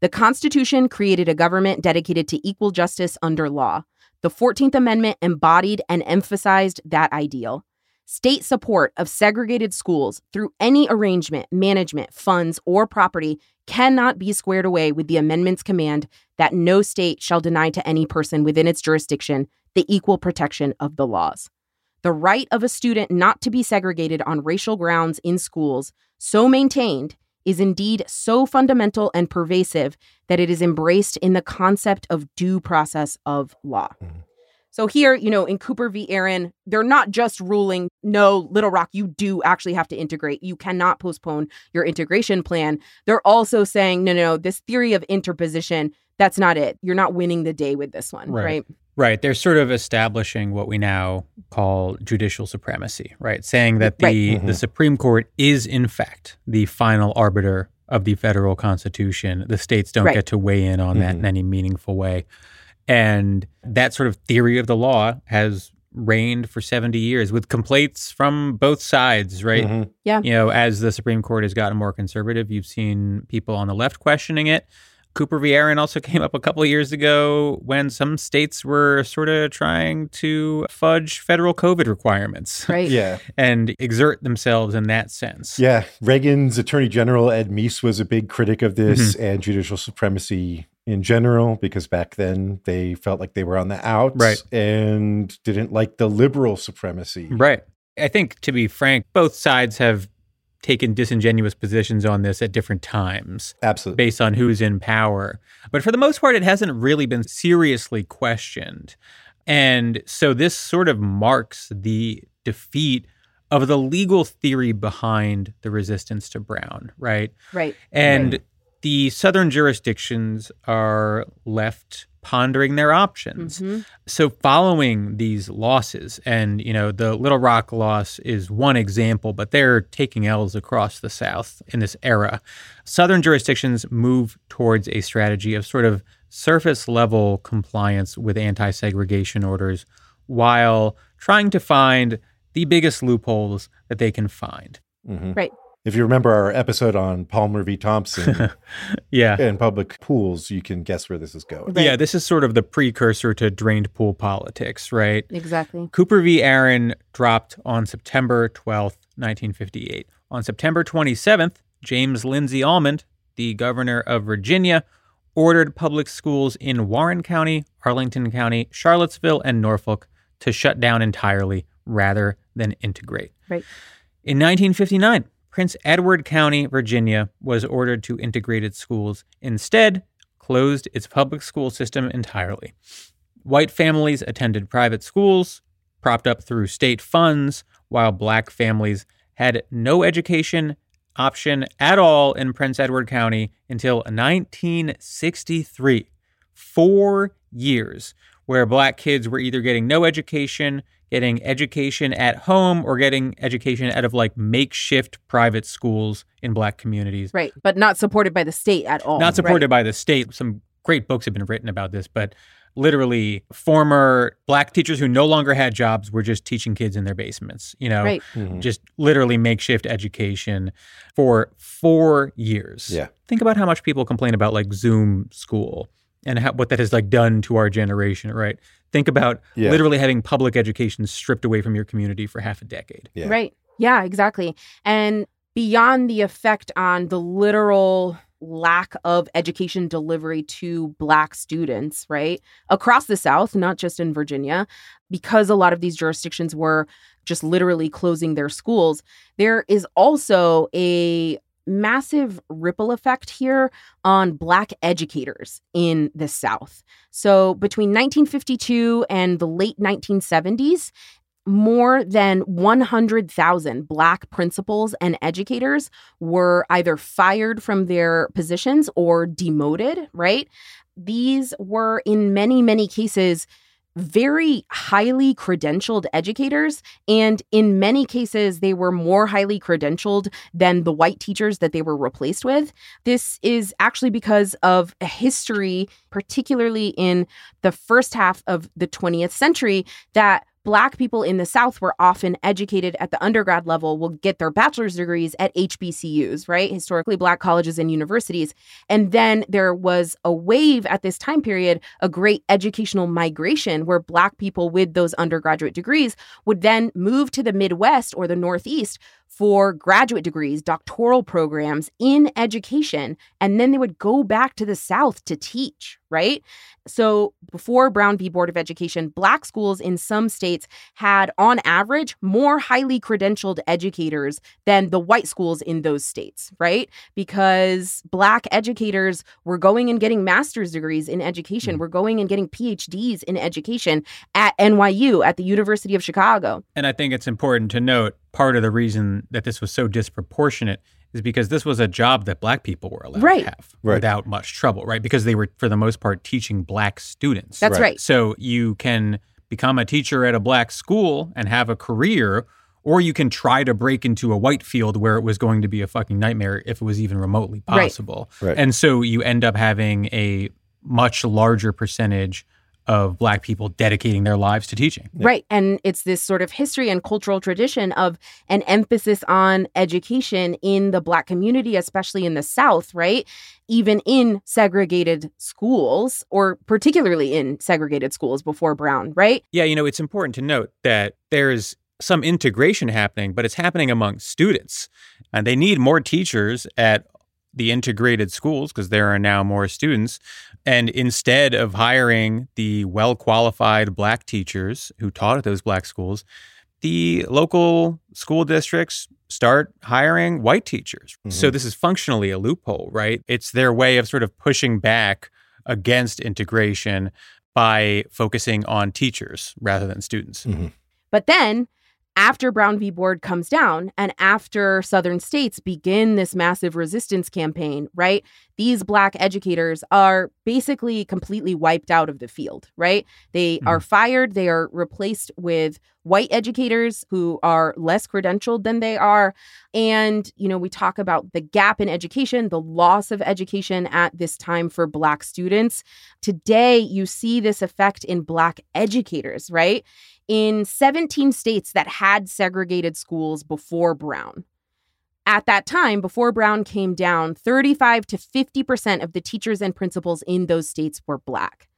The Constitution created a government dedicated to equal justice under law. The 14th Amendment embodied and emphasized that ideal. State support of segregated schools through any arrangement, management, funds, or property cannot be squared away with the amendment's command that no state shall deny to any person within its jurisdiction the equal protection of the laws. The right of a student not to be segregated on racial grounds in schools, so maintained, is indeed so fundamental and pervasive that it is embraced in the concept of due process of law. Mm-hmm. So here, you know, in Cooper v. Aaron, they're not just ruling, no, Little Rock, you do actually have to integrate. You cannot postpone your integration plan. They're also saying, no, no, no, this theory of interposition, that's not it. You're not winning the day with this one, right? right? Right. They're sort of establishing what we now call judicial supremacy, right? Saying that the, right. mm-hmm. the Supreme Court is, in fact, the final arbiter of the federal constitution. The states don't right. get to weigh in on mm-hmm. that in any meaningful way. And that sort of theory of the law has reigned for 70 years with complaints from both sides, right? Mm-hmm. Yeah. You know, as the Supreme Court has gotten more conservative, you've seen people on the left questioning it. Cooper v. Aaron also came up a couple of years ago when some states were sort of trying to fudge federal COVID requirements. Right. Yeah. And exert themselves in that sense. Yeah. Reagan's Attorney General, Ed Meese, was a big critic of this mm-hmm. and judicial supremacy in general because back then they felt like they were on the outs right. and didn't like the liberal supremacy. Right. I think, to be frank, both sides have taken disingenuous positions on this at different times. Absolutely. Based on who's in power. But for the most part, it hasn't really been seriously questioned. And so this sort of marks the defeat of the legal theory behind the resistance to Brown, right? Right. And right. The Southern jurisdictions are left pondering their options. Mm-hmm. So following these losses and you know the Little Rock loss is one example but they're taking L's across the south in this era. Southern jurisdictions move towards a strategy of sort of surface level compliance with anti-segregation orders while trying to find the biggest loopholes that they can find. Mm-hmm. Right if you remember our episode on Palmer v. Thompson, yeah, and public pools, you can guess where this is going. Right. Yeah, this is sort of the precursor to drained pool politics, right? Exactly. Cooper v. Aaron dropped on September 12th, 1958. On September 27th, James Lindsay Almond, the governor of Virginia, ordered public schools in Warren County, Arlington County, Charlottesville, and Norfolk to shut down entirely rather than integrate. Right. In 1959, Prince Edward County, Virginia, was ordered to integrate its schools, instead, closed its public school system entirely. White families attended private schools, propped up through state funds, while black families had no education option at all in Prince Edward County until 1963. Four years where black kids were either getting no education, getting education at home or getting education out of like makeshift private schools in black communities. Right. But not supported by the state at all. Not supported right. by the state. Some great books have been written about this, but literally former black teachers who no longer had jobs were just teaching kids in their basements, you know, right. mm-hmm. just literally makeshift education for 4 years. Yeah. Think about how much people complain about like Zoom school and how, what that has like done to our generation, right? Think about yeah. literally having public education stripped away from your community for half a decade. Yeah. Right. Yeah, exactly. And beyond the effect on the literal lack of education delivery to Black students, right? Across the South, not just in Virginia, because a lot of these jurisdictions were just literally closing their schools, there is also a massive ripple effect here on Black educators in the South. So between 1952 and the late 1970s, more than 100,000 Black principals and educators were either fired from their positions or demoted, right? These were, in many, many cases, very highly credentialed educators. And in many cases, they were more highly credentialed than the white teachers that they were replaced with. This is actually because of a history, particularly in the first half of the 20th century, that Black people in the South were often educated at the undergrad level, will get their bachelor's degrees at HBCUs, right? Historically Black colleges and universities. And then there was a wave at this time period, a great educational migration where Black people with those undergraduate degrees would then move to the Midwest or the Northeast for graduate degrees, doctoral programs in education, and then they would go back to the South to teach, right? So before Brown v. Board of Education, Black schools in some states had, on average, more highly credentialed educators than the white schools in those states, right? Because Black educators were going and getting master's degrees in education, hmm. were going and getting PhDs in education at NYU, at the University of Chicago. And I think it's important to note part of the reason that this was so disproportionate is because this was a job that black people were allowed Right. to have Right. without much trouble, right? Because they were, for the most part, teaching black students. That's Right. right. So you can become a teacher at a black school and have a career, or you can try to break into a white field where it was going to be a fucking nightmare if it was even remotely Right. possible. Right. And so you end up having a much larger percentage of black people dedicating their lives to teaching. Right. And it's this sort of history and cultural tradition of an emphasis on education in the Black community, especially in the South, right? Even in segregated schools, or particularly in segregated schools before Brown, right? Yeah, you know, it's important to note that there's some integration happening, but it's happening among students. And they need more teachers at the integrated schools because there are now more students. And instead of hiring the well qualified black teachers who taught at those black schools, the local school districts start hiring white teachers. So mm-hmm. this is functionally a loophole, right? It's their way of sort of pushing back against integration by focusing on teachers rather than students. Mm-hmm. But then after Brown v. Board comes down and after Southern states begin this massive resistance campaign, right? These Black educators are basically completely wiped out of the field, right? They are mm-hmm. fired. They are replaced with white educators who are less credentialed than they are. And, you know, we talk about the gap in education, the loss of education at this time for Black students. Today, you see this effect in Black educators, right? in 17 states that had segregated schools before Brown. At that time, before Brown came down, 35 to 50% of the teachers and principals in those states were Black.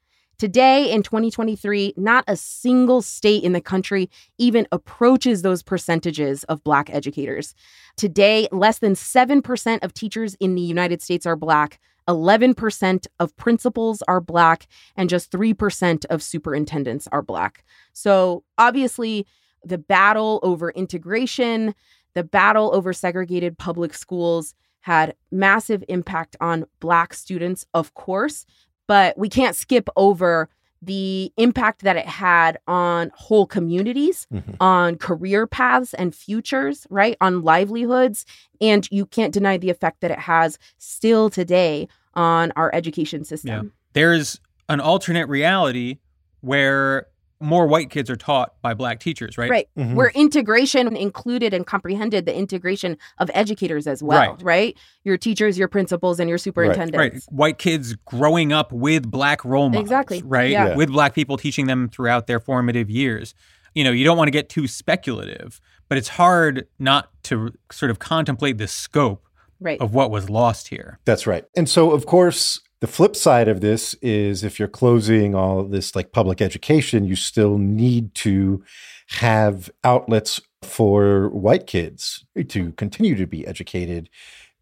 Today, in 2023, not a single state in the country even approaches those percentages of Black educators. Today, less than 7% of teachers in the United States are Black, 11% of principals are Black, and just 3% of superintendents are Black. So, obviously, the battle over integration, the battle over segregated public schools had massive impact on Black students, of course, but we can't skip over the impact that it had on whole communities, Mhm. on career paths and futures, right? On livelihoods. And you can't deny the effect that it has still today on our education system. There's an alternate reality where more white kids are taught by black teachers, right? Right. Mhm. Where integration included and comprehended the integration of educators as well, Right. right? Your teachers, your principals, and your superintendents. Right. superintendents. White kids growing up with black role models. Exactly. Right. Yeah. Yeah. With black people teaching them throughout their formative years. You know, you don't want to get too speculative, but it's hard not to sort of contemplate the scope Right. of what was lost here. That's right. And so, of course, the flip side of this is if you're closing all of this like public education, you still need to have outlets for white kids to continue to be educated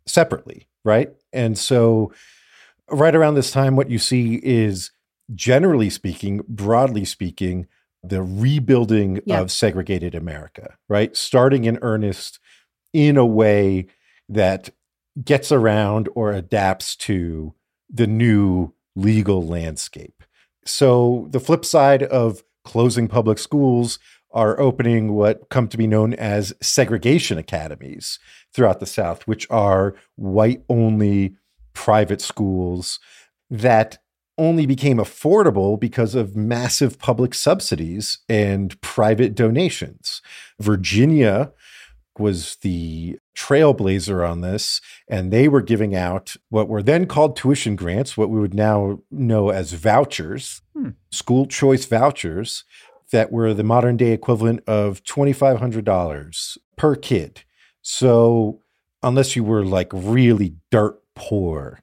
separately, right? And so, right around this time, what you see is generally speaking, broadly speaking, the rebuilding Yeah. of segregated America, right? Starting in earnest in a way that gets around or adapts to the new legal landscape. So the flip side of closing public schools are opening what come to be known as segregation academies throughout the South, which are white only private schools that only became affordable because of massive public subsidies and private donations. Virginia was the trailblazer on this, and they were giving out what were then called tuition grants, what we would now know as vouchers, Hmm. school choice vouchers, that were the modern day equivalent of $2,500 per kid. So, unless you were like really dirt poor,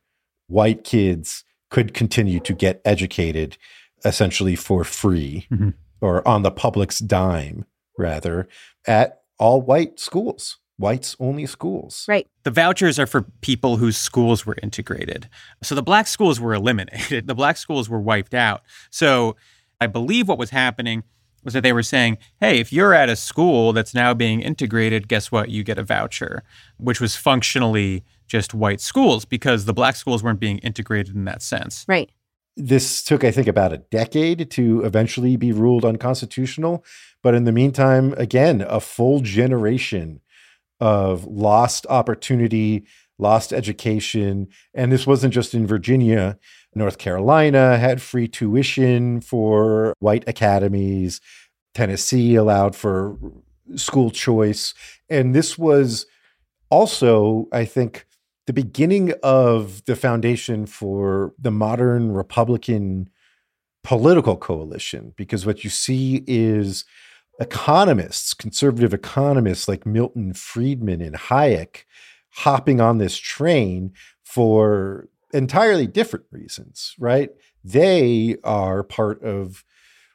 white kids could continue to get educated essentially for free Mhm. or on the public's dime, rather, at all white schools. whites only schools. Right. The vouchers are for people whose schools were integrated. So the black schools were eliminated, the black schools were wiped out. So I believe what was happening was that they were saying, hey, if you're at a school that's now being integrated, guess what? You get a voucher, which was functionally just white schools because the black schools weren't being integrated in that sense. Right. This took, I think, about a decade to eventually be ruled unconstitutional. But in the meantime, again, a full generation of lost opportunity, lost education. And this wasn't just in Virginia. North Carolina had free tuition for white academies. Tennessee allowed for school choice. And this was also, I think, the beginning of the foundation for the modern Republican political coalition, because what you see is economists, conservative economists like Milton Friedman and Hayek, hopping on this train for entirely different reasons, right? They are part of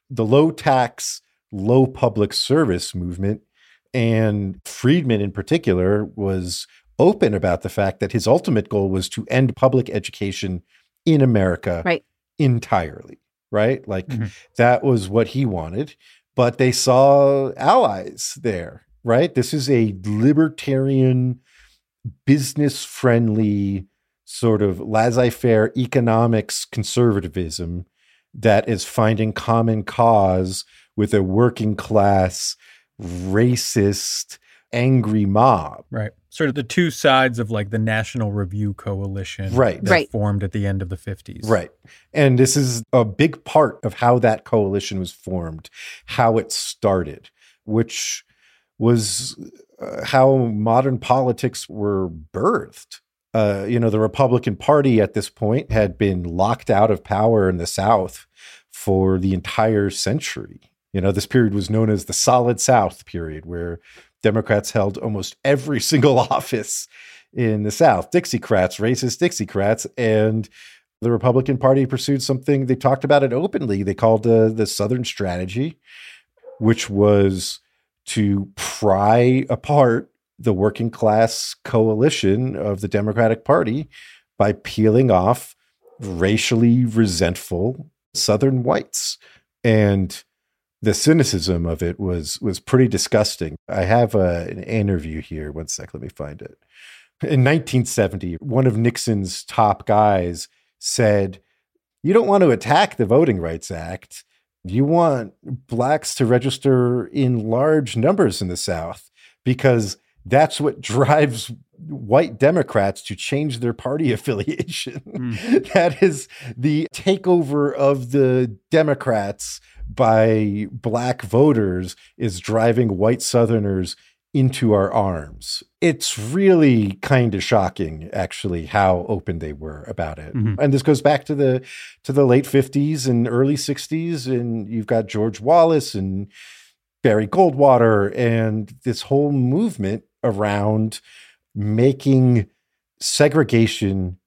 the low tax, low public service movement. And Friedman, in particular, was open about the fact that his ultimate goal was to end public education in America right. entirely, right? Like mm-hmm. that was what he wanted. But they saw allies there, right? This is a libertarian, business friendly sort of laissez faire economics conservatism that is finding common cause with a working class, racist, angry mob. Right. Sort of the two sides of like the National Review Coalition right. that right. formed at the end of the 50s. Right. And this is a big part of how that coalition was formed, how it started, which was uh, how modern politics were birthed uh, you know, the Republican Party at this point had been locked out of power in the South for the entire century. You know, this period was known as the Solid South period, where Democrats held almost every single office in the South. Dixiecrats, racist Dixiecrats, and the Republican Party pursued something. They talked about it openly. They called uh, the Southern Strategy, which was to pry apart the working class coalition of the Democratic Party by peeling off racially resentful Southern whites. And the cynicism of it was was pretty disgusting. I have a, an interview here. One sec, let me find it. In 1970, one of Nixon's top guys said, You don't want to attack the Voting Rights Act. You want blacks to register in large numbers in the South because that's what drives white Democrats to change their party affiliation. Mm. that is the takeover of the Democrats by black voters is driving white Southerners into our arms. It's really kind of shocking actually how open they were about it. Mm-hmm. And this goes back to the to the late 50s and early 60s and you've got George Wallace and Barry Goldwater and this whole movement around making segregation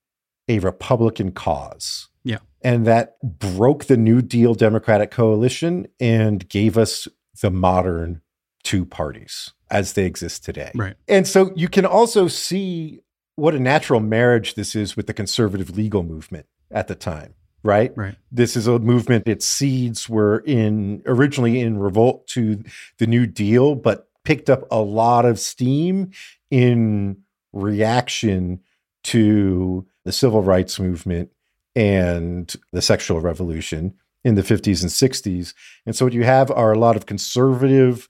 a Republican cause. Yeah. And that broke the New Deal Democratic coalition and gave us the modern two parties as they exist today. Right. And so you can also see what a natural marriage this is with the conservative legal movement at the time, right? Right. This is a movement its seeds were in originally in revolt to the New Deal, but picked up a lot of steam in reaction to the civil rights movement and the sexual revolution in the 50s and 60s. And so what you have are a lot of conservative,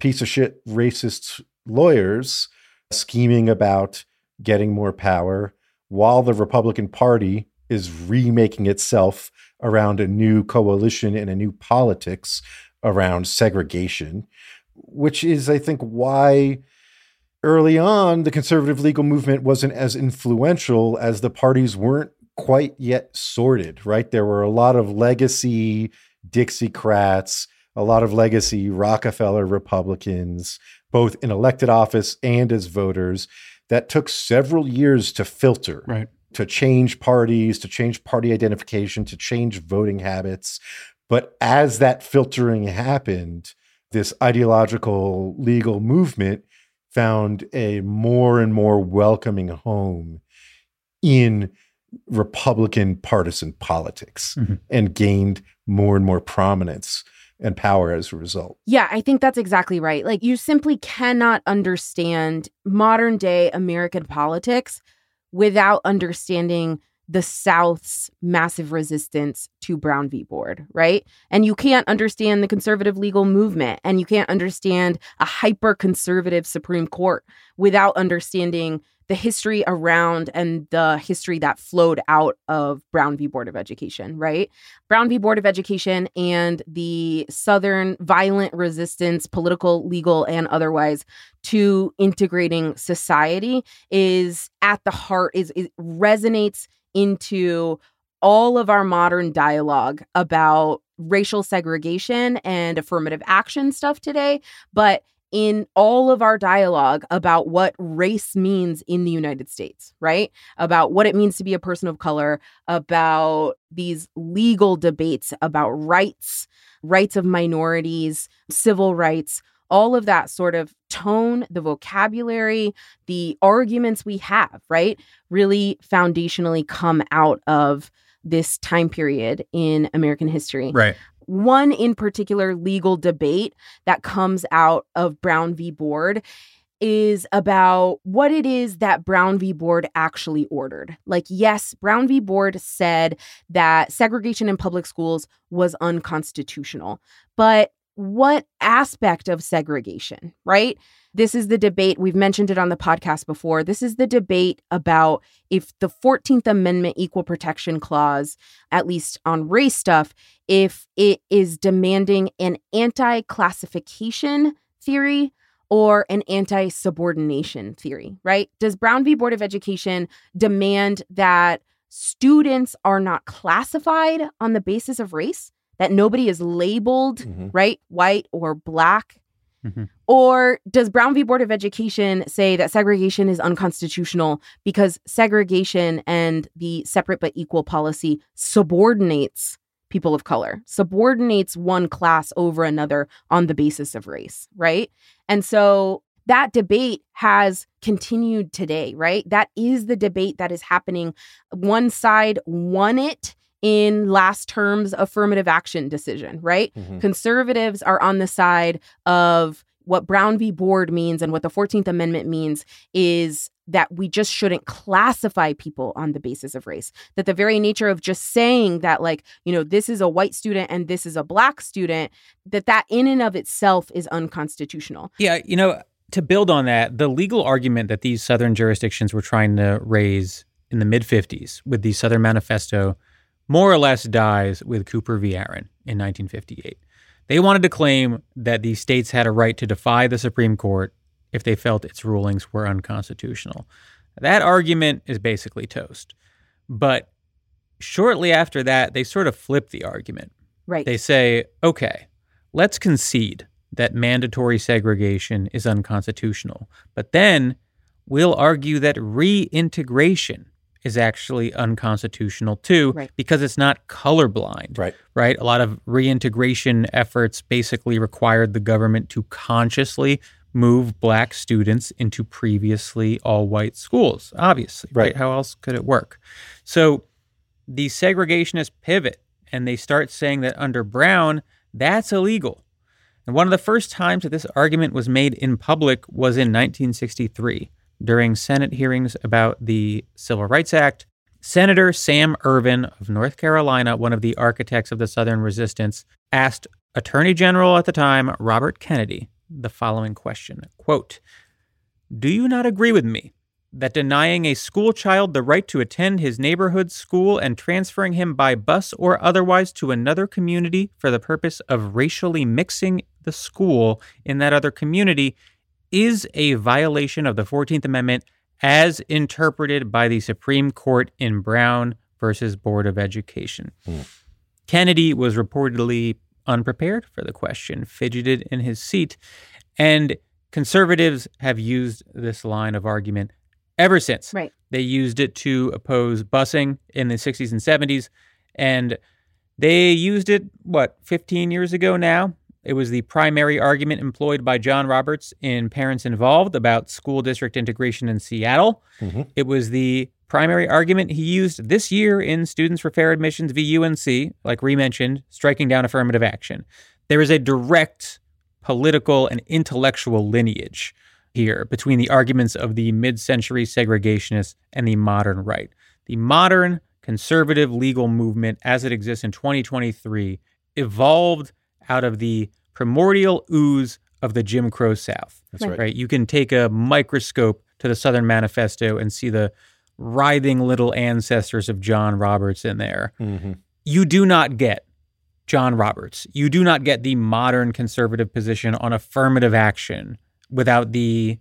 piece of shit, racist lawyers scheming about getting more power while the Republican Party is remaking itself around a new coalition and a new politics around segregation which is, I think, why early on the conservative legal movement wasn't as influential as the parties weren't quite yet sorted, right? There were a lot of legacy Dixiecrats, a lot of legacy Rockefeller Republicans, both in elected office and as voters, that took several years to filter. Right. To change parties, to change party identification, to change voting habits. But as that filtering happened, this ideological legal movement found a more and more welcoming home in Republican partisan politics Mhm. and gained more and more prominence and power as a result. Yeah, I think that's exactly right. Like, you simply cannot understand modern day American politics without understanding the South's massive resistance to Brown v. Board, right? And you can't understand the conservative legal movement and you can't understand a hyper conservative Supreme Court without understanding the history around and the history that flowed out of Brown v. Board of Education, right? Brown v. Board of Education and the Southern violent resistance, political, legal, and otherwise, to integrating society is at the heart, is it resonates into all of our modern dialogue about racial segregation and affirmative action stuff today, but in all of our dialogue about what race means in the United States, right? About what it means to be a person of color, about these legal debates about rights, rights of minorities, civil rights, all of that sort of tone, the vocabulary, the arguments we have, right? Really foundationally come out of this time period in American history Right. one in particular legal debate that comes out of Brown v. Board is about what it is that Brown v. Board actually ordered. Like, yes, Brown v. Board said that segregation in public schools was unconstitutional, but what aspect of segregation, right? This is the debate. We've mentioned it on the podcast before. This is the debate about if the 14th Amendment Equal Protection Clause, at least on race stuff, if it is demanding an anti classification theory or an anti subordination theory, right? Does Brown v. Board of Education demand that students are not classified on the basis of race? That nobody is labeled, Mhm. right, white or black? Mhm. Or does Brown v. Board of Education say that segregation is unconstitutional because segregation and the separate but equal policy subordinates people of color, subordinates one class over another on the basis of race, right? And so that debate has continued today, right? That is the debate that is happening. One side won it in last term's affirmative action decision, right? Mhm. Conservatives are on the side of what Brown v. Board means and what the 14th Amendment means is that we just shouldn't classify people on the basis of race. That the very nature of just saying that, like, you know, this is a white student and this is a black student, that that in and of itself is unconstitutional. Yeah, you know, to build on that, the legal argument that these southern jurisdictions were trying to raise in the mid 50s with the Southern Manifesto more or less dies with Cooper v. Aaron in 1958. They wanted to claim that the states had a right to defy the Supreme Court if they felt its rulings were unconstitutional. That argument is basically toast. But shortly after that, they sort of flip the argument. Right. They say, okay, let's concede that mandatory segregation is unconstitutional, but then we'll argue that reintegration is actually unconstitutional too Right. because it's not colorblind Right. right? A lot of reintegration efforts basically required the government to consciously move black students into previously all white schools, obviously, right. Right. How else could it work? So the segregationists pivot and they start saying that under Brown, that's illegal. And one of the first times that this argument was made in public was in 1963 during Senate hearings about the Civil Rights Act. Senator Sam Ervin of North Carolina, one of the architects of the Southern resistance, asked Attorney General at the time, Robert Kennedy, the following question quote, Do you not agree with me that denying a school child the right to attend his neighborhood school and transferring him by bus or otherwise to another community for the purpose of racially mixing the school in that other community is a violation of the 14th Amendment as interpreted by the Supreme Court in Brown versus Board of Education. Hmm. Kennedy was reportedly unprepared for the question, fidgeted in his seat, and conservatives have used this line of argument ever since. Right. They used it to oppose busing in the 60s and 70s, and they used it, what, 15 years ago now It was the primary argument employed by John Roberts in Parents Involved about school district integration in Seattle. Mhm. It was the primary argument he used this year in Students for Fair Admissions v. UNC, like we mentioned, striking down affirmative action. There is a direct political and intellectual lineage here between the arguments of the mid century segregationists and the modern right. The modern conservative legal movement, as it exists in 2023, evolved out of the primordial ooze of the Jim Crow South. That's right. Right? You can take a microscope to the Southern Manifesto and see the writhing little ancestors of John Roberts in there. Mhm. You do not get John Roberts. You do not get the modern conservative position on affirmative action without the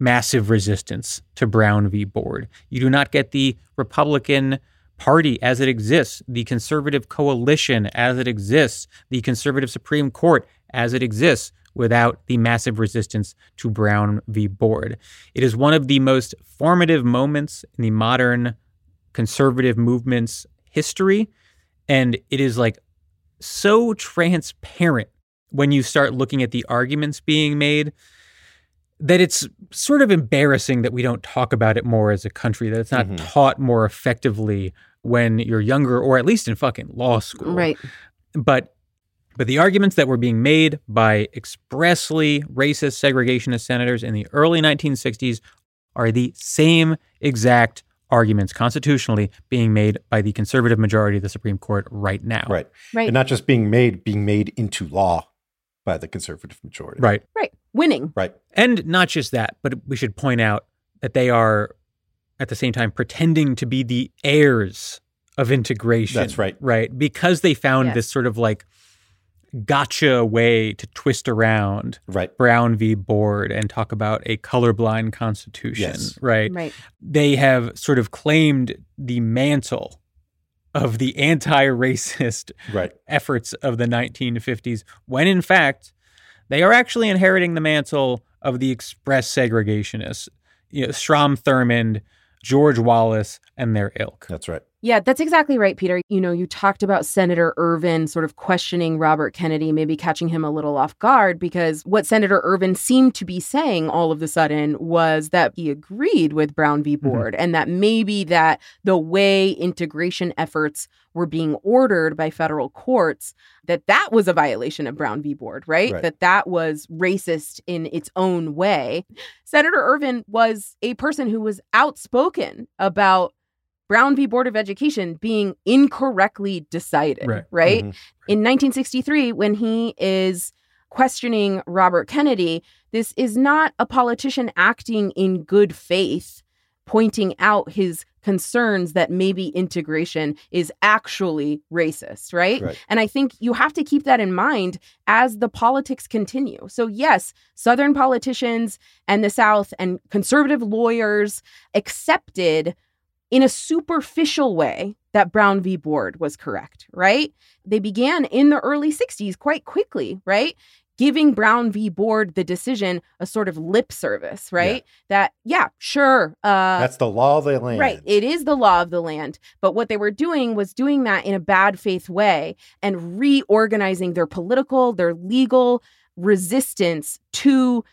massive resistance to Brown v. Board. You do not get the Republican Party as it exists, the conservative coalition as it exists, the conservative Supreme Court as it exists without the massive resistance to Brown v. Board. It is one of the most formative moments in the modern conservative movement's history. And it is like so transparent when you start looking at the arguments being made that it's sort of embarrassing that we don't talk about it more as a country, that it's not Mhm. taught more effectively when you're younger or at least in fucking law school. Right. But but the arguments that were being made by expressly racist segregationist senators in the early 1960s are the same exact arguments constitutionally being made by the conservative majority of the Supreme Court right now. Right. Right. And not just being made, being made into law by the conservative majority. Right. Right. Winning. Right. And not just that, but we should point out that they are at the same time pretending to be the heirs of integration. That's right. Right. Because they found Yes. this sort of like gotcha way to twist around Right. Brown v. Board and talk about a colorblind constitution. Yes. Right. Right. They have sort of claimed the mantle of the anti racist Right. efforts of the 1950s, when in fact, they are actually inheriting the mantle of the express segregationists, you know, Strom Thurmond, George Wallace, and their ilk. That's right. Yeah, that's exactly right, Peter. You know, you talked about Senator Ervin sort of questioning Robert Kennedy, maybe catching him a little off guard, because what Senator Ervin seemed to be saying all of a sudden was that he agreed with Brown v. Mm-hmm. Board and that maybe that the way integration efforts were being ordered by federal courts, that that was a violation of Brown v. Board, right? Right. That that was racist in its own way. Senator Ervin was a person who was outspoken about Brown v. Board of Education being incorrectly decided, Right. right? Mhm. In 1963, when he is questioning Robert Kennedy, this is not a politician acting in good faith, pointing out his concerns that maybe integration is actually racist, right? Right. And I think you have to keep that in mind as the politics continue. So, yes, Southern politicians and the South and conservative lawyers accepted in a superficial way that Brown v. Board was correct, right? They began in the early 60s quite quickly, right? Giving Brown v. Board the decision a sort of lip service, right? That, yeah, sure. Uh, That's the law of the land. Right. It is the law of the land. But what they were doing was doing that in a bad faith way and reorganizing their political, their legal resistance to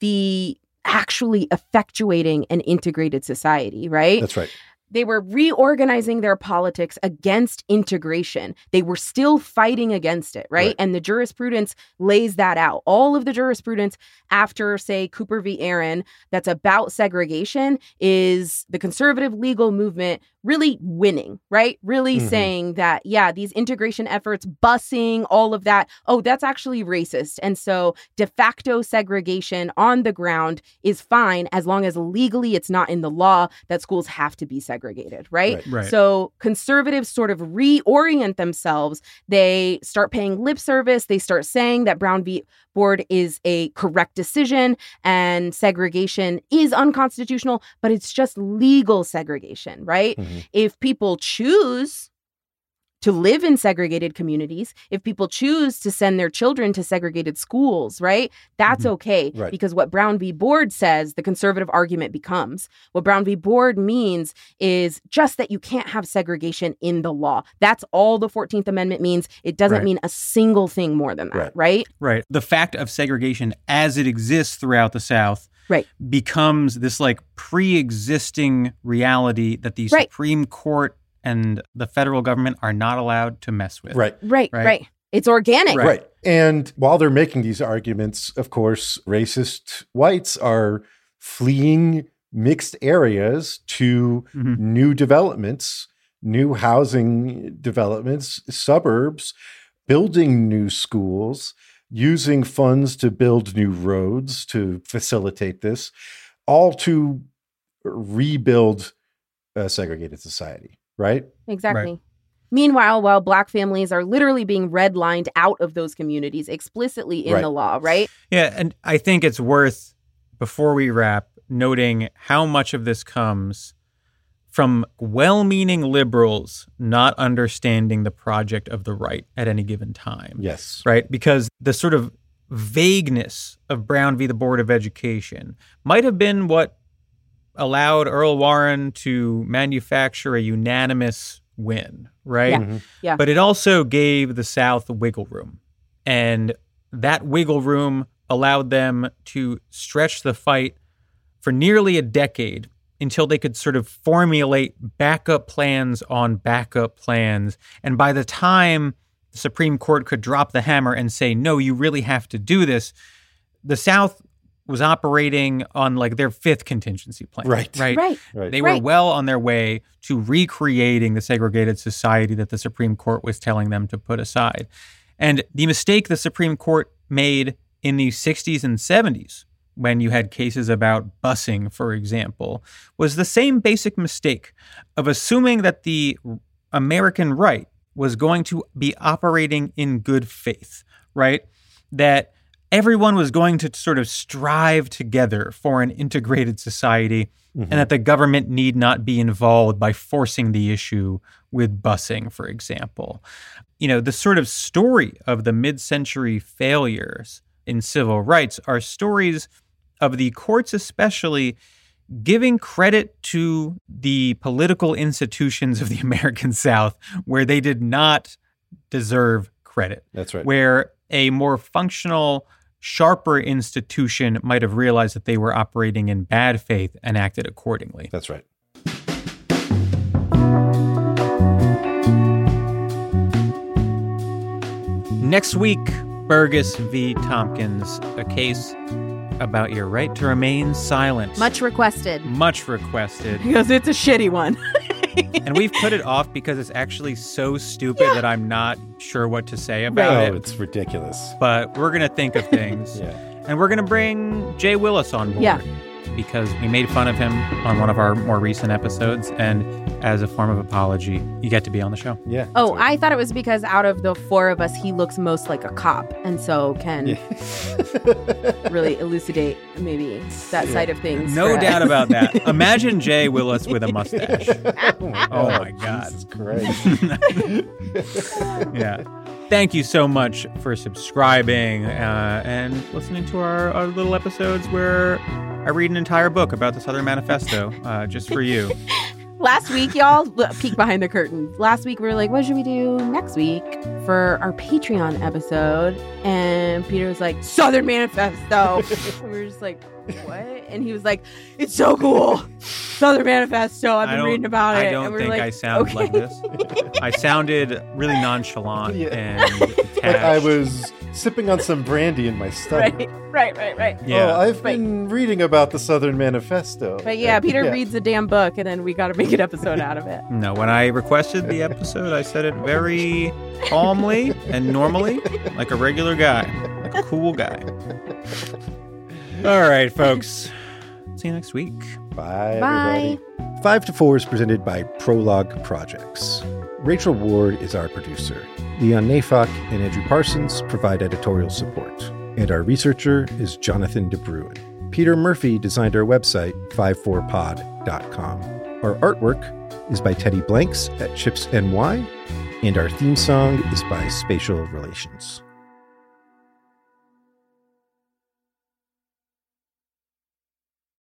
the actually effectuating an integrated society, right? That's right. They were reorganizing their politics against integration. They were still fighting against it, right? Right. And the jurisprudence lays that out. All of the jurisprudence after, say, Cooper v. Aaron, that's about segregation, is the conservative legal movement really winning, right? Really Mhm. saying that, yeah, these integration efforts, busing, all of that, oh, that's actually racist. And so de facto segregation on the ground is fine as long as legally it's not in the law that schools have to be segregated, right? Right. Right. So conservatives sort of reorient themselves. They start paying lip service. They start saying that Brown v. Board is a correct decision and segregation is unconstitutional, but it's just legal segregation, right? Mhm. If people choose to live in segregated communities, if people choose to send their children to segregated schools, right? That's mm-hmm. okay. Right. Because what Brown v. Board says, the conservative argument becomes what Brown v. Board means is just that you can't have segregation in the law. That's all the 14th Amendment means. It doesn't Right. mean a single thing more than that, Right. right? Right. The fact of segregation as it exists throughout the South Right. becomes this like pre-existing reality that the Right. Supreme Court and the federal government are not allowed to mess with. Right. Right, Right. right. It's organic. Right. And while they're making these arguments, of course, racist whites are fleeing mixed areas to Mhm. new developments, new housing developments, suburbs, building new schools, using funds to build new roads to facilitate this, all to rebuild a segregated society, right? Exactly. Meanwhile, while black families are literally being redlined out of those communities explicitly in Right. the law, right? Yeah, and I think it's worth before we wrap noting how much of this comes from well-meaning liberals not understanding the project of the right at any given time. Yes. right? Because the sort of vagueness of Brown v. the Board of Education might have been what allowed Earl Warren to manufacture a unanimous win, right? Yeah. Mhm. Yeah. But it also gave the South wiggle room. And that wiggle room allowed them to stretch the fight for nearly a decade until they could sort of formulate backup plans on backup plans. And by the time the Supreme Court could drop the hammer and say, no, you really have to do this, the South was operating on like their fifth contingency plan. Right. Right. Right. Right. They were well on their way to recreating the segregated society that the Supreme Court was telling them to put aside. And the mistake the Supreme Court made in the 60s and 70s, when you had cases about busing, for example, was the same basic mistake of assuming that the American right was going to be operating in good faith, right? That everyone was going to sort of strive together for an integrated society and mm-hmm. that the government need not be involved by forcing the issue with busing, for example. You know, the sort of story of the mid century failures in civil rights are stories of the courts, especially giving credit to the political institutions of the American South where they did not deserve credit That's right. where a more functional, sharper institution might have realized that they were operating in bad faith and acted accordingly. That's right. Next week, Berghuis v. Thompkins, a case about your right to remain silent. Much requested. much requested. Because it's a shitty one. and we've put it off because it's actually so stupid that I'm not sure what to say about Oh, it. it's ridiculous. But we're going to think of things. Yeah. And we're going to bring Jay Willis on board. Yeah. Because we made fun of him on one of our more recent episodes. And as a form of apology, you get to be on the show. Yeah. Oh, right. I thought it was because out of the four of us, he looks most like a cop, and so can really elucidate maybe that side of things. No for us. doubt about that. Imagine Jay Willis with a mustache. oh Oh my oh, God. Jesus Christ. yeah. Thank you so much for subscribing uh, and listening to our, our little episodes where I read an entire book about the Southern Manifesto uh, just for you. Last week, y'all, peek behind the curtain. Last week, we were like, what should we do next week for our Patreon episode? And Peter was like, Southern Manifesto. we were just like, what? And he was like, it's so cool. Southern Manifesto. I've been reading about it. I don't and we're think like, I sound okay. like this. I sounded really nonchalant Yeah. and detached. like I was sipping on some brandy in my study. Right, right, right, right. Yeah. Oh, I've Right. been reading about the Southern Manifesto. But yeah, Peter Yeah. reads a damn book, and then we got to make an episode out of it. No, when I requested the episode, I said it very calmly and normally, like a regular guy, like a cool guy. All right, folks. See you next week. Bye, Bye. everybody. Five to Four is presented by Prologue Projects. Rachel Ward is our producer. Leon Neyfakh and Andrew Parsons provide editorial support. And our researcher is Jonathan DeBruin. Peter Murphy designed our website, 54pod.com. Our artwork is by Teddy Blanks at Chips NY. And our theme song is by Spatial Relations.